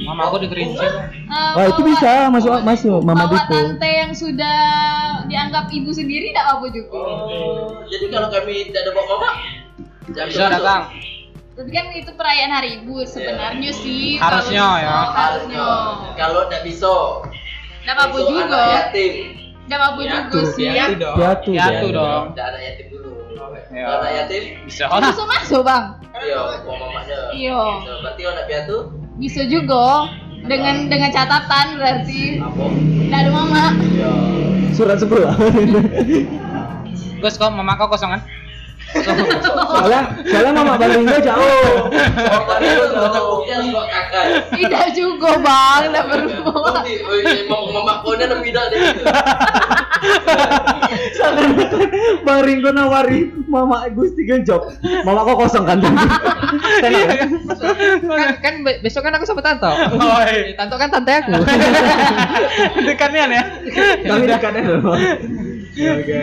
Speaker 1: Mama aku di Kerinci.
Speaker 6: Ah,
Speaker 4: Wah itu bisa masuk masuk Mama
Speaker 6: bawa
Speaker 4: Diko.
Speaker 6: tante yang sudah dianggap ibu sendiri tidak apa juga.
Speaker 2: Oh, jadi kalau kami tidak ada bawa mama, jangan
Speaker 1: Bisa datang.
Speaker 6: Tapi kan itu perayaan hari ibu sebenarnya sih.
Speaker 1: Harusnya
Speaker 6: kalau-
Speaker 1: ya.
Speaker 6: Harusnya.
Speaker 2: Kalau tidak bisa,
Speaker 6: Tidak apa
Speaker 2: itu
Speaker 6: juga.
Speaker 2: yatim.
Speaker 6: Tidak apa juga sih.
Speaker 3: Piatu dong.
Speaker 4: Piatu
Speaker 1: dong.
Speaker 2: Tidak anak yatim dulu.
Speaker 1: Ya.
Speaker 2: Kalau anak yatim,
Speaker 1: Bisa
Speaker 6: Oh,
Speaker 1: lah.
Speaker 6: bisa masuk bang.
Speaker 2: iya bawa mamanya.
Speaker 6: Iya.
Speaker 2: Berarti anak piatu,
Speaker 6: Bisa juga. Dengan dengan catatan berarti
Speaker 2: apa?
Speaker 6: tidak ada mama.
Speaker 2: Iya.
Speaker 4: Surat sebelah.
Speaker 1: Gus kok mama kau kosong kan?
Speaker 4: Soalnya soalnya Mama Balingga jauh.
Speaker 2: Oh, kakak.
Speaker 6: Tidak juga bang, tidak perlu bawa.
Speaker 2: Oh, di- oh, iya, mau mama tidak deh. gitu.
Speaker 4: Soalnya Bang Ringo nawari Mama Gusti Genjok. Mama kok kosong kan? Tenang ya?
Speaker 3: Kan, kan be- besok kan aku sama Tanto.
Speaker 1: Oh, iya.
Speaker 3: Tanto kan tante aku.
Speaker 1: Dekatnya ya.
Speaker 4: Kami dekatnya dong. Oke.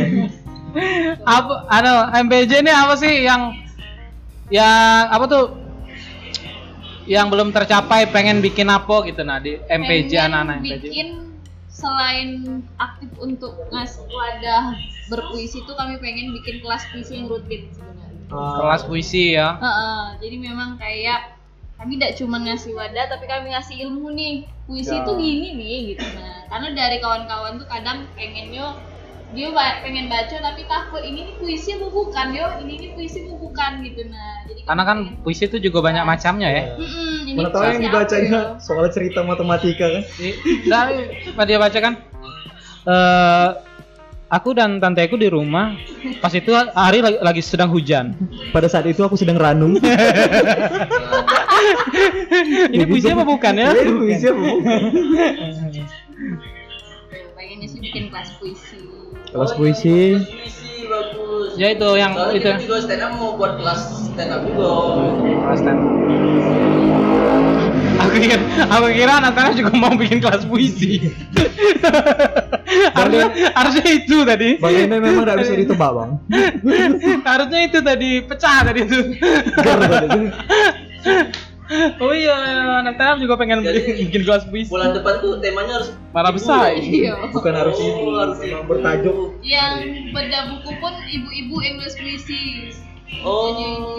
Speaker 1: Apa anu MPJ ini apa sih yang yang apa tuh yang belum tercapai pengen bikin apa gitu nah di MPJ anak-anak MPJ.
Speaker 6: bikin selain aktif untuk ngasih wadah berpuisi itu kami pengen bikin kelas puisi yang rutin sebenarnya.
Speaker 1: Kelas puisi ya.
Speaker 6: Heeh, jadi memang kayak kami tidak cuma ngasih wadah tapi kami ngasih ilmu nih puisi
Speaker 4: Ya.
Speaker 6: itu gini nih gitu nah karena dari kawan-kawan tuh kadang pengennya dia ba- pengen baca tapi takut ini nih puisi apa bukan yo ini nih puisi apa bukan gitu nah jadi
Speaker 1: Karena kan
Speaker 6: pengen-
Speaker 1: puisi itu juga banyak macamnya ya.
Speaker 6: Ini
Speaker 4: Mana tahu yang dibacanya soal cerita matematika kan?
Speaker 1: Dari apa dia baca kan? Eh aku dan tanteku di rumah pas itu hari lagi, lagi sedang hujan.
Speaker 4: Pada saat itu aku sedang ranum.
Speaker 1: Ini puisi apa bukan ya?
Speaker 4: Iya, puisi apa bukan?
Speaker 6: pengennya sih bikin kelas puisi
Speaker 4: Kelas
Speaker 2: Oh,
Speaker 4: puisi.
Speaker 2: kelas puisi bagus.
Speaker 1: Ya itu yang
Speaker 2: Soalnya
Speaker 1: itu.
Speaker 2: kita juga stand up mau buat kelas stand up juga.
Speaker 1: Kelas stand. Aku kira, aku kira Natana juga mau bikin kelas puisi. harusnya, harusnya itu tadi.
Speaker 4: Bang Ene memang tidak bisa ditebak bang.
Speaker 1: harusnya itu tadi pecah tadi itu. Oh iya, Natana juga pengen
Speaker 2: Jadi,
Speaker 1: bikin, kelas puisi.
Speaker 2: Bulan depan tuh temanya harus
Speaker 1: Marah besar.
Speaker 6: iya
Speaker 4: Bukan harus
Speaker 2: Oh,
Speaker 4: ibu,
Speaker 2: harus ibu.
Speaker 4: bertajuk.
Speaker 6: yang beda buku pun ibu-ibu English puisi
Speaker 2: Oh.
Speaker 6: jadi ibu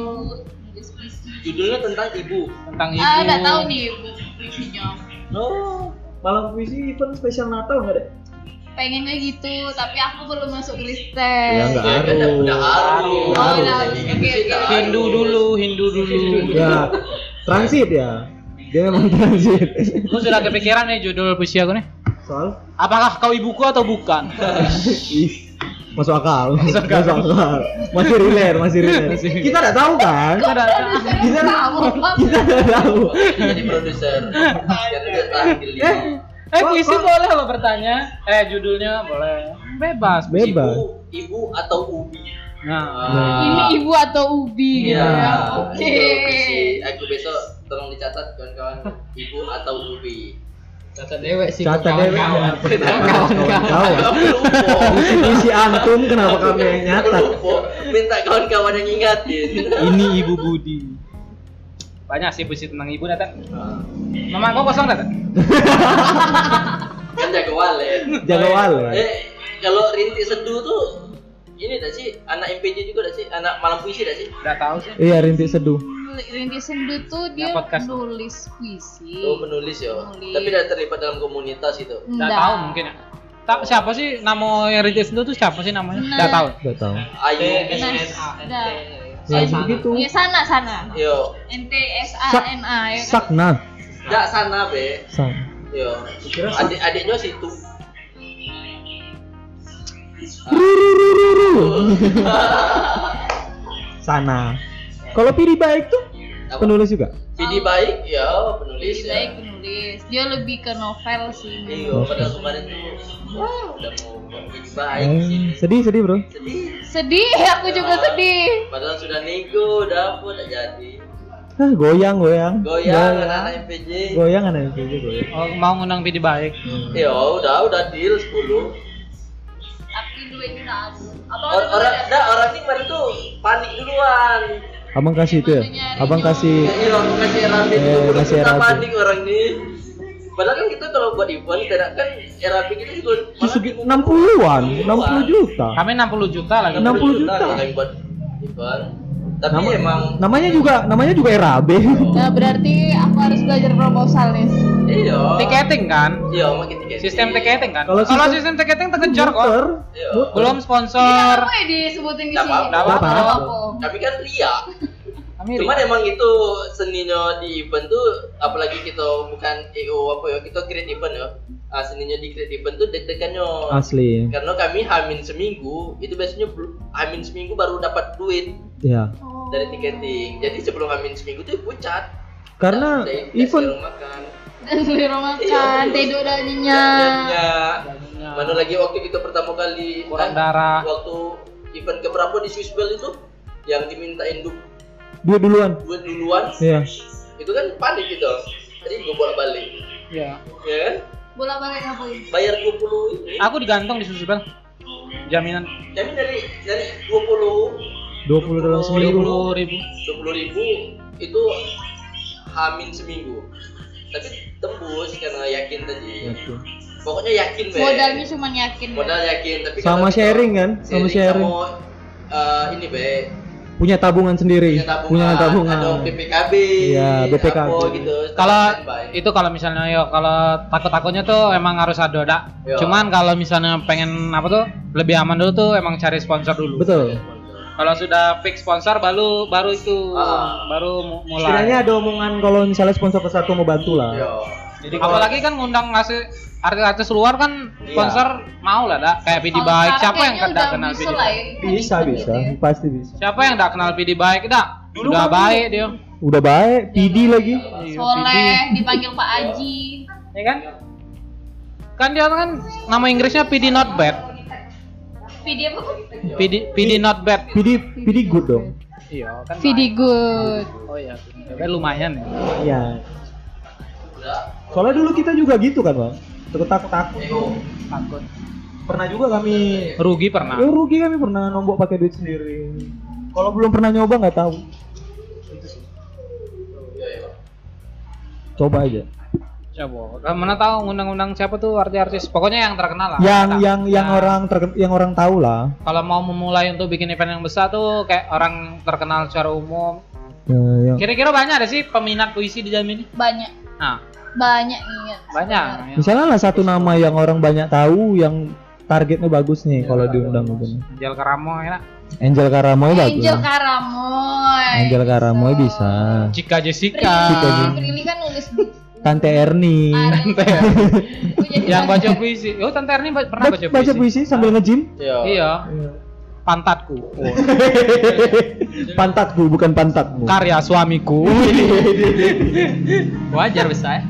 Speaker 6: English puisi
Speaker 2: Judulnya tentang ibu.
Speaker 1: Tentang ibu.
Speaker 6: ah udah tahu nih ibu puisinya
Speaker 2: Oh.
Speaker 4: malam puisi event spesial Natal nggak deh?
Speaker 6: pengen kayak gitu tapi aku belum masuk Kristen
Speaker 4: Ya, nggak
Speaker 2: Ya, kan
Speaker 4: harus.
Speaker 2: udah harus.
Speaker 6: Oh, udah harus.
Speaker 1: Hindu dulu, Hindu dulu.
Speaker 4: Ya, transit ya. Dia memang transit.
Speaker 1: Lu sudah kepikiran nih judul puisi aku nih?
Speaker 4: Soal
Speaker 1: Apakah kau ibuku atau bukan?
Speaker 4: Ih, masuk akal. Masuk akal. Masih relate, masih relate. Kita nggak tahu kan?
Speaker 1: Kita
Speaker 4: Kita
Speaker 6: Kamu,
Speaker 4: kita nggak tahu.
Speaker 2: Jadi produser.
Speaker 1: Eh
Speaker 4: Wah,
Speaker 1: puisi boleh lo bertanya. Eh judulnya boleh. Bebas.
Speaker 4: Bebas.
Speaker 2: Ibu, ibu atau ubi.
Speaker 1: Nah.
Speaker 6: ini ibu atau ubi gitu
Speaker 2: Iya.
Speaker 6: ya oke
Speaker 2: Itu sih. Aku besok tolong dicatat kawan-kawan. Ibu atau ubi.
Speaker 3: Kata dewek sih. Kawan-kawan.
Speaker 4: dewek kawan-kawan. Isi antum kenapa kami yang nyatat?
Speaker 2: Minta kawan-kawan yang ingatin.
Speaker 1: Ini Ibu Budi. Banyak sih puisi tentang ibu datang. Mama kau kosong datang?
Speaker 2: kan jaga walet.
Speaker 4: Jaga wale.
Speaker 2: Eh, kalau rintik seduh tuh ini dah sih anak MPJ juga dah sih anak malam puisi dah sih
Speaker 1: Udah tahu sih.
Speaker 4: Iya, rintik seduh.
Speaker 6: Rinti Sendu tuh dia
Speaker 1: podcast.
Speaker 6: nulis puisi
Speaker 2: oh penulis ya tapi udah terlibat dalam komunitas itu
Speaker 1: Udah tahu mungkin ya. Tak siapa sih nama yang Rintis itu tuh siapa sih namanya?
Speaker 6: Nah.
Speaker 1: Udah tahu.
Speaker 4: Udah tahu.
Speaker 2: Ayu
Speaker 6: Nah, dah.
Speaker 4: Ya, begitu.
Speaker 6: Ya sana sana.
Speaker 2: yo
Speaker 6: N T S A N A ya kan.
Speaker 4: Sakna.
Speaker 2: enggak sana be
Speaker 4: Sak.
Speaker 2: yo adik adiknya situ
Speaker 4: Sana. Kalau pilih baik tuh
Speaker 2: Apa?
Speaker 4: penulis juga.
Speaker 2: Vidi baik ya penulis
Speaker 6: Lebih
Speaker 2: ya
Speaker 6: baik penulis. Dia lebih ke novel sih.
Speaker 2: iya padahal kemarin tuh wah udah mau baik
Speaker 4: Eh,
Speaker 2: sih
Speaker 4: sedih sedih bro.
Speaker 2: sedih
Speaker 6: Sedih, aku juga sedih.
Speaker 2: padahal sudah nego udah apa udah jadi
Speaker 4: Hah, goyang goyang.
Speaker 2: goyang anak-anak MPJ
Speaker 4: Goyang anak itu goyang.
Speaker 1: Oh, mau ngundang Pidi baik.
Speaker 2: ya udah udah deal 10 Or- orang enggak orang ini kemarin tuh panik duluan
Speaker 4: Abang kasih itu ya. Abang kasih.
Speaker 2: Iya, aku kasih RAP
Speaker 4: Eh, kasih
Speaker 2: kita
Speaker 4: RAP.
Speaker 2: panik orang ini. Padahal kan kita kalau buat event, tidak kan RAP kita juga bingung.
Speaker 4: 60-an, 60 juta.
Speaker 1: Kami 60 juta lagi.
Speaker 4: 60 juta.
Speaker 2: kalau yang buat event. Tapi
Speaker 4: Nama-
Speaker 2: emang
Speaker 4: Namanya juga namanya juga RAB.
Speaker 6: Nah, berarti aku harus belajar proposal nih.
Speaker 2: Iya.
Speaker 1: Tiketing kan?
Speaker 2: Iya, makin tiket.
Speaker 1: Sistem tiketing kan?
Speaker 4: Kalau sistem-
Speaker 1: sistem tiketing terkejar kok.
Speaker 2: Iya.
Speaker 1: Belum sponsor.
Speaker 6: apa ya disebutin di sini?
Speaker 2: apa-apa.
Speaker 1: Nggak apa-apa.
Speaker 2: Tapi kan ria.
Speaker 1: Kami
Speaker 2: Cuman emang itu seninya di event tuh apalagi kita bukan EO apa ya, kita create event ya. Ah, seninya di create event tuh deg-degannya.
Speaker 4: Asli.
Speaker 2: Karena kami hamin seminggu, itu biasanya hamin seminggu baru dapat duit
Speaker 4: Ya.
Speaker 6: Oh.
Speaker 2: dari tiketing. Jadi sebelum hamin seminggu tuh pucat.
Speaker 4: Karena
Speaker 2: nggak
Speaker 4: event.
Speaker 6: Dan beli makan,
Speaker 2: Iya.
Speaker 6: tidur dan nyenyak.
Speaker 2: Mana lagi waktu kita pertama kali
Speaker 1: kurang darah.
Speaker 2: waktu event keberapa di Swiss Bell itu yang dimintain du
Speaker 4: dia duluan.
Speaker 2: duit duluan
Speaker 4: Iya.
Speaker 2: itu kan panik gitu jadi gue bolak balik
Speaker 1: Iya.
Speaker 2: ya kan
Speaker 6: Bola balik ngapain?
Speaker 2: bayar 20 ini
Speaker 1: Aku digantung di susu bel. Jaminan
Speaker 2: tapi dari dari 20
Speaker 4: 20 dalam seminggu.
Speaker 1: 20 ribu.
Speaker 2: 20 ribu itu hamin seminggu tapi tembus karena yakin tadi
Speaker 4: Yakin.
Speaker 2: pokoknya yakin be
Speaker 6: Modalnya cuma yakin.
Speaker 2: modal yakin tapi
Speaker 4: Sama sharing kan? Sama sharing.
Speaker 2: sama, eh, ini be
Speaker 4: Punya tabungan sendiri.
Speaker 2: punya tabungan,
Speaker 4: Punya tabungan.
Speaker 2: ada BPKB
Speaker 4: Iya, BPKB.
Speaker 2: apa gitu
Speaker 1: Kalau itu kalau misalnya yo kalau takut-takutnya tuh emang harus ada dak. Cuman kalau misalnya pengen apa tuh lebih aman dulu tuh emang cari sponsor dulu.
Speaker 4: Betul.
Speaker 1: Kalau sudah fix sponsor baru baru itu
Speaker 2: Ah.
Speaker 1: baru mu- mulai.
Speaker 4: Setidaknya ada omongan kalau misalnya sponsor ke satu mau bantu lah.
Speaker 2: Yo.
Speaker 1: Jadi apalagi kan ngundang ngasih artis-artis luar kan
Speaker 2: Iya.
Speaker 1: sponsor mau lah dak kayak Pidi
Speaker 6: Kalau
Speaker 1: Baik. Siapa yang
Speaker 6: udah
Speaker 1: kenal
Speaker 6: lah
Speaker 1: Baik?
Speaker 6: ya.
Speaker 4: Bisa bisa, pasti bisa.
Speaker 1: Siapa yang tidak kenal Pidi Baik dak? Udah
Speaker 4: kan-
Speaker 1: baik dia.
Speaker 4: Udah baik, PD lagi.
Speaker 1: Iya,
Speaker 6: Soleh, dipanggil Pak Aji.
Speaker 1: Ya kan? Kan dia kan nama Inggrisnya PD not bad.
Speaker 6: Video apa?
Speaker 1: PD PD not bad.
Speaker 4: PD PD good dong.
Speaker 1: Iya kan.
Speaker 6: Video good.
Speaker 1: Oh iya. Kan lumayan ya.
Speaker 4: Iya. Soalnya dulu kita juga gitu kan, Bang. Takut takut takut.
Speaker 1: Takut.
Speaker 4: Pernah juga kami
Speaker 1: Rugi pernah.
Speaker 4: Ya rugi kami pernah nombok pakai duit sendiri. Kalau belum pernah nyoba nggak tahu. Coba aja.
Speaker 1: Coba. Kan Mana tahu ngundang-undang siapa tuh artis-artis. Pokoknya yang terkenal lah.
Speaker 4: Yang
Speaker 1: Nah,
Speaker 4: yang yang
Speaker 1: nah,
Speaker 4: orang terken- yang orang tahu lah.
Speaker 1: Kalau mau memulai untuk bikin event yang besar tuh kayak orang terkenal secara umum.
Speaker 4: Ya,
Speaker 1: Kira-kira banyak ada sih peminat puisi di Jambi ini?
Speaker 6: Banyak.
Speaker 1: Nah,
Speaker 6: banyak nih ya.
Speaker 1: Banyak.
Speaker 4: Misalnya lah satu nama yang orang banyak tahu yang targetnya bagus nih kalau diundang itu.
Speaker 1: Angel Karamo ya.
Speaker 4: Angel Karamoy bagus.
Speaker 6: Angel Karamoy.
Speaker 4: Angel Karamoy bisa.
Speaker 1: Cika Jessica.
Speaker 6: Prilly, Prilly kan nulis buku.
Speaker 4: Tante Erni.
Speaker 6: Jadi
Speaker 1: yang baca puisi. Oh, Tante Erni pernah
Speaker 4: Ba-
Speaker 1: baca puisi.
Speaker 4: Baca puisi sambil nge-gym.
Speaker 2: Iya.
Speaker 1: Iya. Pantatku. Oh.
Speaker 4: Pantatku bukan pantatmu.
Speaker 1: Karya suamiku.
Speaker 3: Wajar besar.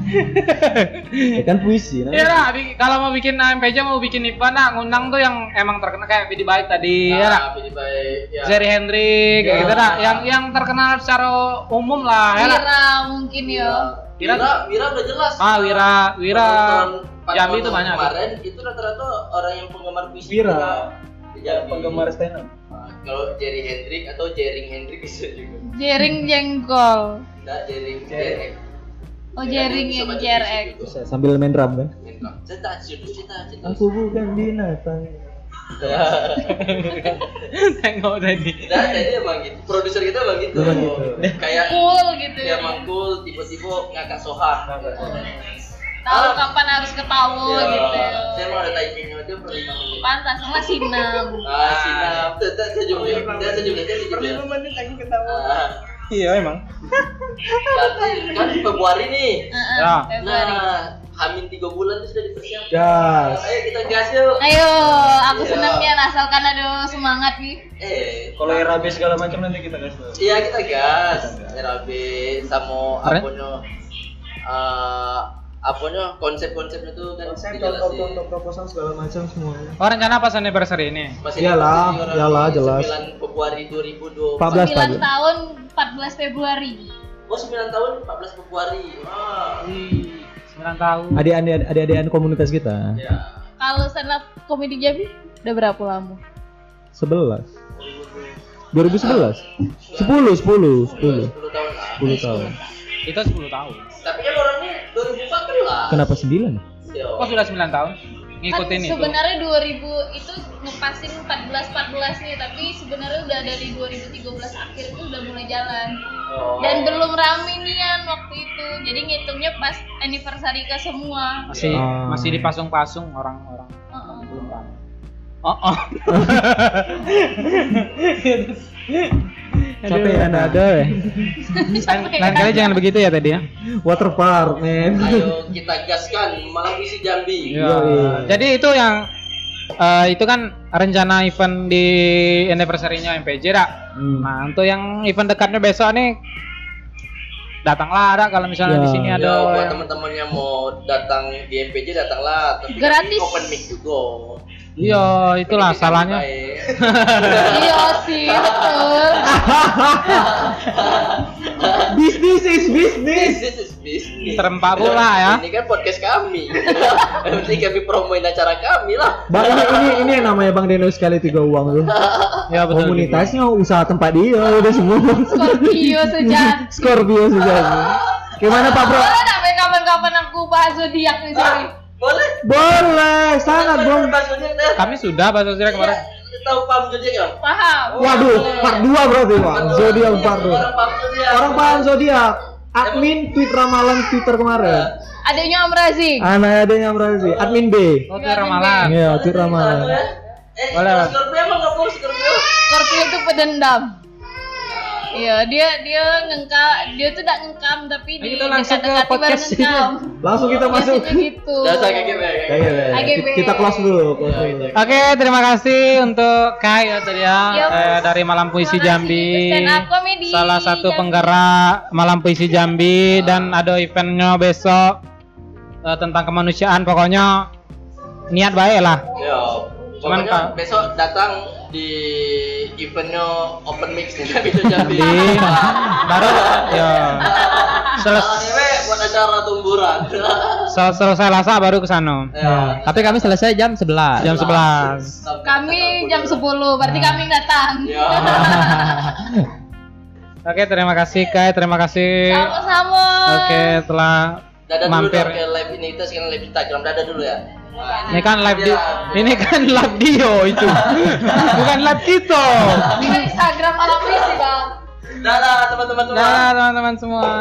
Speaker 4: Ya kan puisi.
Speaker 1: Iya lah, kalau mau bikin AMPJ mau bikin event nah, ngundang tuh yang emang terkenal kayak Bidi Baik tadi ya lah.
Speaker 2: Nah, pilih baik. Ya.
Speaker 1: Jerry Hendrik kayak
Speaker 2: Ya.
Speaker 1: gitu dah. Yang yang terkenal secara umum lah ya lah.
Speaker 6: Wira mungkin ya.
Speaker 2: Wira, Wira, Wira udah jelas.
Speaker 1: Ah, Wira, Wira Jambi itu banyak.
Speaker 2: Kemarin itu rata-rata orang yang penggemar puisi
Speaker 4: Wira.
Speaker 2: di Jambi.
Speaker 4: stand up.
Speaker 2: Nah, kalau Jerry Hendrik atau Jering Hendrik bisa juga.
Speaker 6: Jering jengkol.
Speaker 2: Enggak, Jering Jerek.
Speaker 6: Oh jering yang JRX.
Speaker 4: Bisa sambil main drum kan.
Speaker 2: Cetak, cetak, cetak, cetak.
Speaker 4: Aku bukan binatang.
Speaker 1: Tengok tadi.
Speaker 2: Nah, jadi emang gitu. Produser kita emang gitu.
Speaker 4: Emang gitu.
Speaker 2: Kayak
Speaker 6: Cool gitu ya.
Speaker 2: emang cool, tiba-tiba ngakak sohar.
Speaker 6: Tahu kapan harus ketawa
Speaker 2: Ya,
Speaker 6: gitu.
Speaker 2: Saya mau ada timingnya aja per lima menit.
Speaker 6: Pantas sama sinam.
Speaker 2: Ah, sinap. Tetap sejumlah. Tetap sejumlah. Per lima menit lagi ketawa.
Speaker 1: Iya emang.
Speaker 2: Kan Februari nih.
Speaker 6: Heeh,
Speaker 1: Ya.
Speaker 2: Nah, hamin tiga bulan tuh sudah dipersiapkan.
Speaker 4: Gas.
Speaker 2: Ayo kita gas yuk.
Speaker 6: Ayo, aku
Speaker 2: Iya.
Speaker 6: senang ya asalkan ada semangat nih.
Speaker 2: Eh,
Speaker 4: Kalau RAB segala macam nanti kita gas.
Speaker 2: iya kita gas. RAB sama
Speaker 1: Keren.
Speaker 2: apanya eh apanya konsep-konsepnya tuh kan dijelasin.
Speaker 4: proposal segala macam semuanya.
Speaker 1: Oh rencana pas anniversary ini?
Speaker 2: Masih
Speaker 4: Iyalah, iyalah, jelas.
Speaker 2: 9 Februari 2020.
Speaker 4: 14
Speaker 6: 9
Speaker 4: Pak.
Speaker 6: tahun 14 Februari.
Speaker 2: Oh 9 tahun 14 Februari. Wah.
Speaker 1: Wih, 9 tahun.
Speaker 4: Adik-adik adik-adikan komunitas kita.
Speaker 2: Ya.
Speaker 6: Kalau stand up komedi Jambi udah berapa lama?
Speaker 4: 11. 2011. 10, 10, 10.
Speaker 2: 10 tahun lah.
Speaker 4: 10 tahun.
Speaker 1: Kita 10 tahun.
Speaker 2: Tapi kan orangnya 2014.
Speaker 4: Kenapa 9?
Speaker 2: Yo.
Speaker 1: Kok sudah 9 tahun? Ngikutin
Speaker 6: kan
Speaker 1: itu.
Speaker 6: sebenarnya 2000 itu ngepasin 14 14 nih, tapi sebenarnya udah dari 2013 akhir itu udah mulai jalan.
Speaker 2: Oh.
Speaker 6: Dan belum rame nian waktu itu. Jadi ngitungnya pas anniversary ke semua.
Speaker 1: Masih
Speaker 4: Ah.
Speaker 1: masih dipasung-pasung orang-orang.
Speaker 6: Heeh.
Speaker 1: Belum rame. Oh, oh.
Speaker 4: Capek ya ada ya.
Speaker 1: Lain, kali jangan begitu ya tadi ya.
Speaker 4: Water park, men.
Speaker 2: Ayo kita gaskan malam isi Jambi.
Speaker 1: Iya.
Speaker 4: Yoi.
Speaker 1: Jadi itu yang eh, itu kan rencana event di anniversary-nya MPJ dak.
Speaker 4: Hmm.
Speaker 1: Nah, untuk yang event dekatnya besok nih datanglah ada kalau misalnya
Speaker 4: Ya.
Speaker 1: di sini ada
Speaker 2: buat
Speaker 1: yang-
Speaker 2: teman-teman yang mau datang di MPJ datanglah. Tapi
Speaker 6: Gratis.
Speaker 2: open mic juga.
Speaker 1: Iya, itulah
Speaker 2: Pendidikan
Speaker 1: salahnya.
Speaker 6: iya sih, betul.
Speaker 4: Bisnis is bisnis.
Speaker 2: Business is business.
Speaker 1: Serempak pula ya.
Speaker 2: Ini kan podcast kami. Nanti kami promoin acara kami lah.
Speaker 4: Bang ini ini ini yang namanya Bang Deno sekali tiga uang tuh.
Speaker 1: Ya betul.
Speaker 4: Komunitasnya usaha tempat dia udah semua.
Speaker 6: Scorpio sejati.
Speaker 4: Scorpio sudah. Gimana Pak Bro?
Speaker 6: Kapan-kapan aku bahas zodiak di sini.
Speaker 2: Boleh.
Speaker 4: Boleh, sangat
Speaker 2: dah.
Speaker 1: Kami sudah bahas zodiak kemarin.
Speaker 2: Iya, Tahu paham zodiak ya?
Speaker 6: Paham.
Speaker 4: Waduh, part 2 berarti Pak. Zodiak part 2.
Speaker 2: Orang paham zodiak.
Speaker 4: Orang paham zodiak. Admin tweet ramalan Twitter kemarin.
Speaker 6: Adanya Om Razik.
Speaker 4: Anak adanya berarti admin B.
Speaker 1: Oh, itu ramalan.
Speaker 4: Iya, tweet ramalan.
Speaker 2: Eh,
Speaker 1: Boleh.
Speaker 2: Scorpio emang nggak mau Scorpio?
Speaker 6: Scorpio itu pedendam. Iya, dia dia ngengkam, dia tuh tidak ngengkam tapi
Speaker 1: Nah,
Speaker 6: di
Speaker 1: kita langsung ke podcast ini.
Speaker 6: ngengkam.
Speaker 4: Langsung kita masuk.
Speaker 6: Gitu.
Speaker 2: Dasar ya.
Speaker 4: Ya, ya, ya.
Speaker 6: AGB.
Speaker 4: Kita kelas dulu, kelas dulu.
Speaker 1: Oke, terima kasih untuk Kai ya tadi ya eh, dari Malam Puisi Jambi. Salah satu
Speaker 6: Jambi.
Speaker 1: penggerak Malam Puisi Jambi dan ada eventnya besok eh, tentang kemanusiaan. Pokoknya niat baik lah.
Speaker 2: Yo.
Speaker 1: Cuman, Kak-
Speaker 2: besok datang di eventnya open mix nih tapi itu Jambi.
Speaker 1: Di baru ya seles,
Speaker 2: Anime buat acara tumburan.
Speaker 1: sel- selesai lasa baru ke sana.
Speaker 2: Ya.
Speaker 3: Tapi kami selesai jam 11.
Speaker 1: Jam 11.
Speaker 6: Kami jam 10, berarti kami datang.
Speaker 2: Ya.
Speaker 1: Oke, terima kasih Kai, terima kasih.
Speaker 6: Sama-sama.
Speaker 1: Oke, telah
Speaker 2: dulu
Speaker 1: mampir.
Speaker 2: dong ke live ini kita sekarang live Instagram. Dadah dulu ya.
Speaker 1: Ini kan live di, ini kan live Dio itu, bukan live kita.
Speaker 6: Ini Instagram malam puisi, Bang.
Speaker 2: Dadah teman-teman semua.
Speaker 1: Nah, teman-teman semua.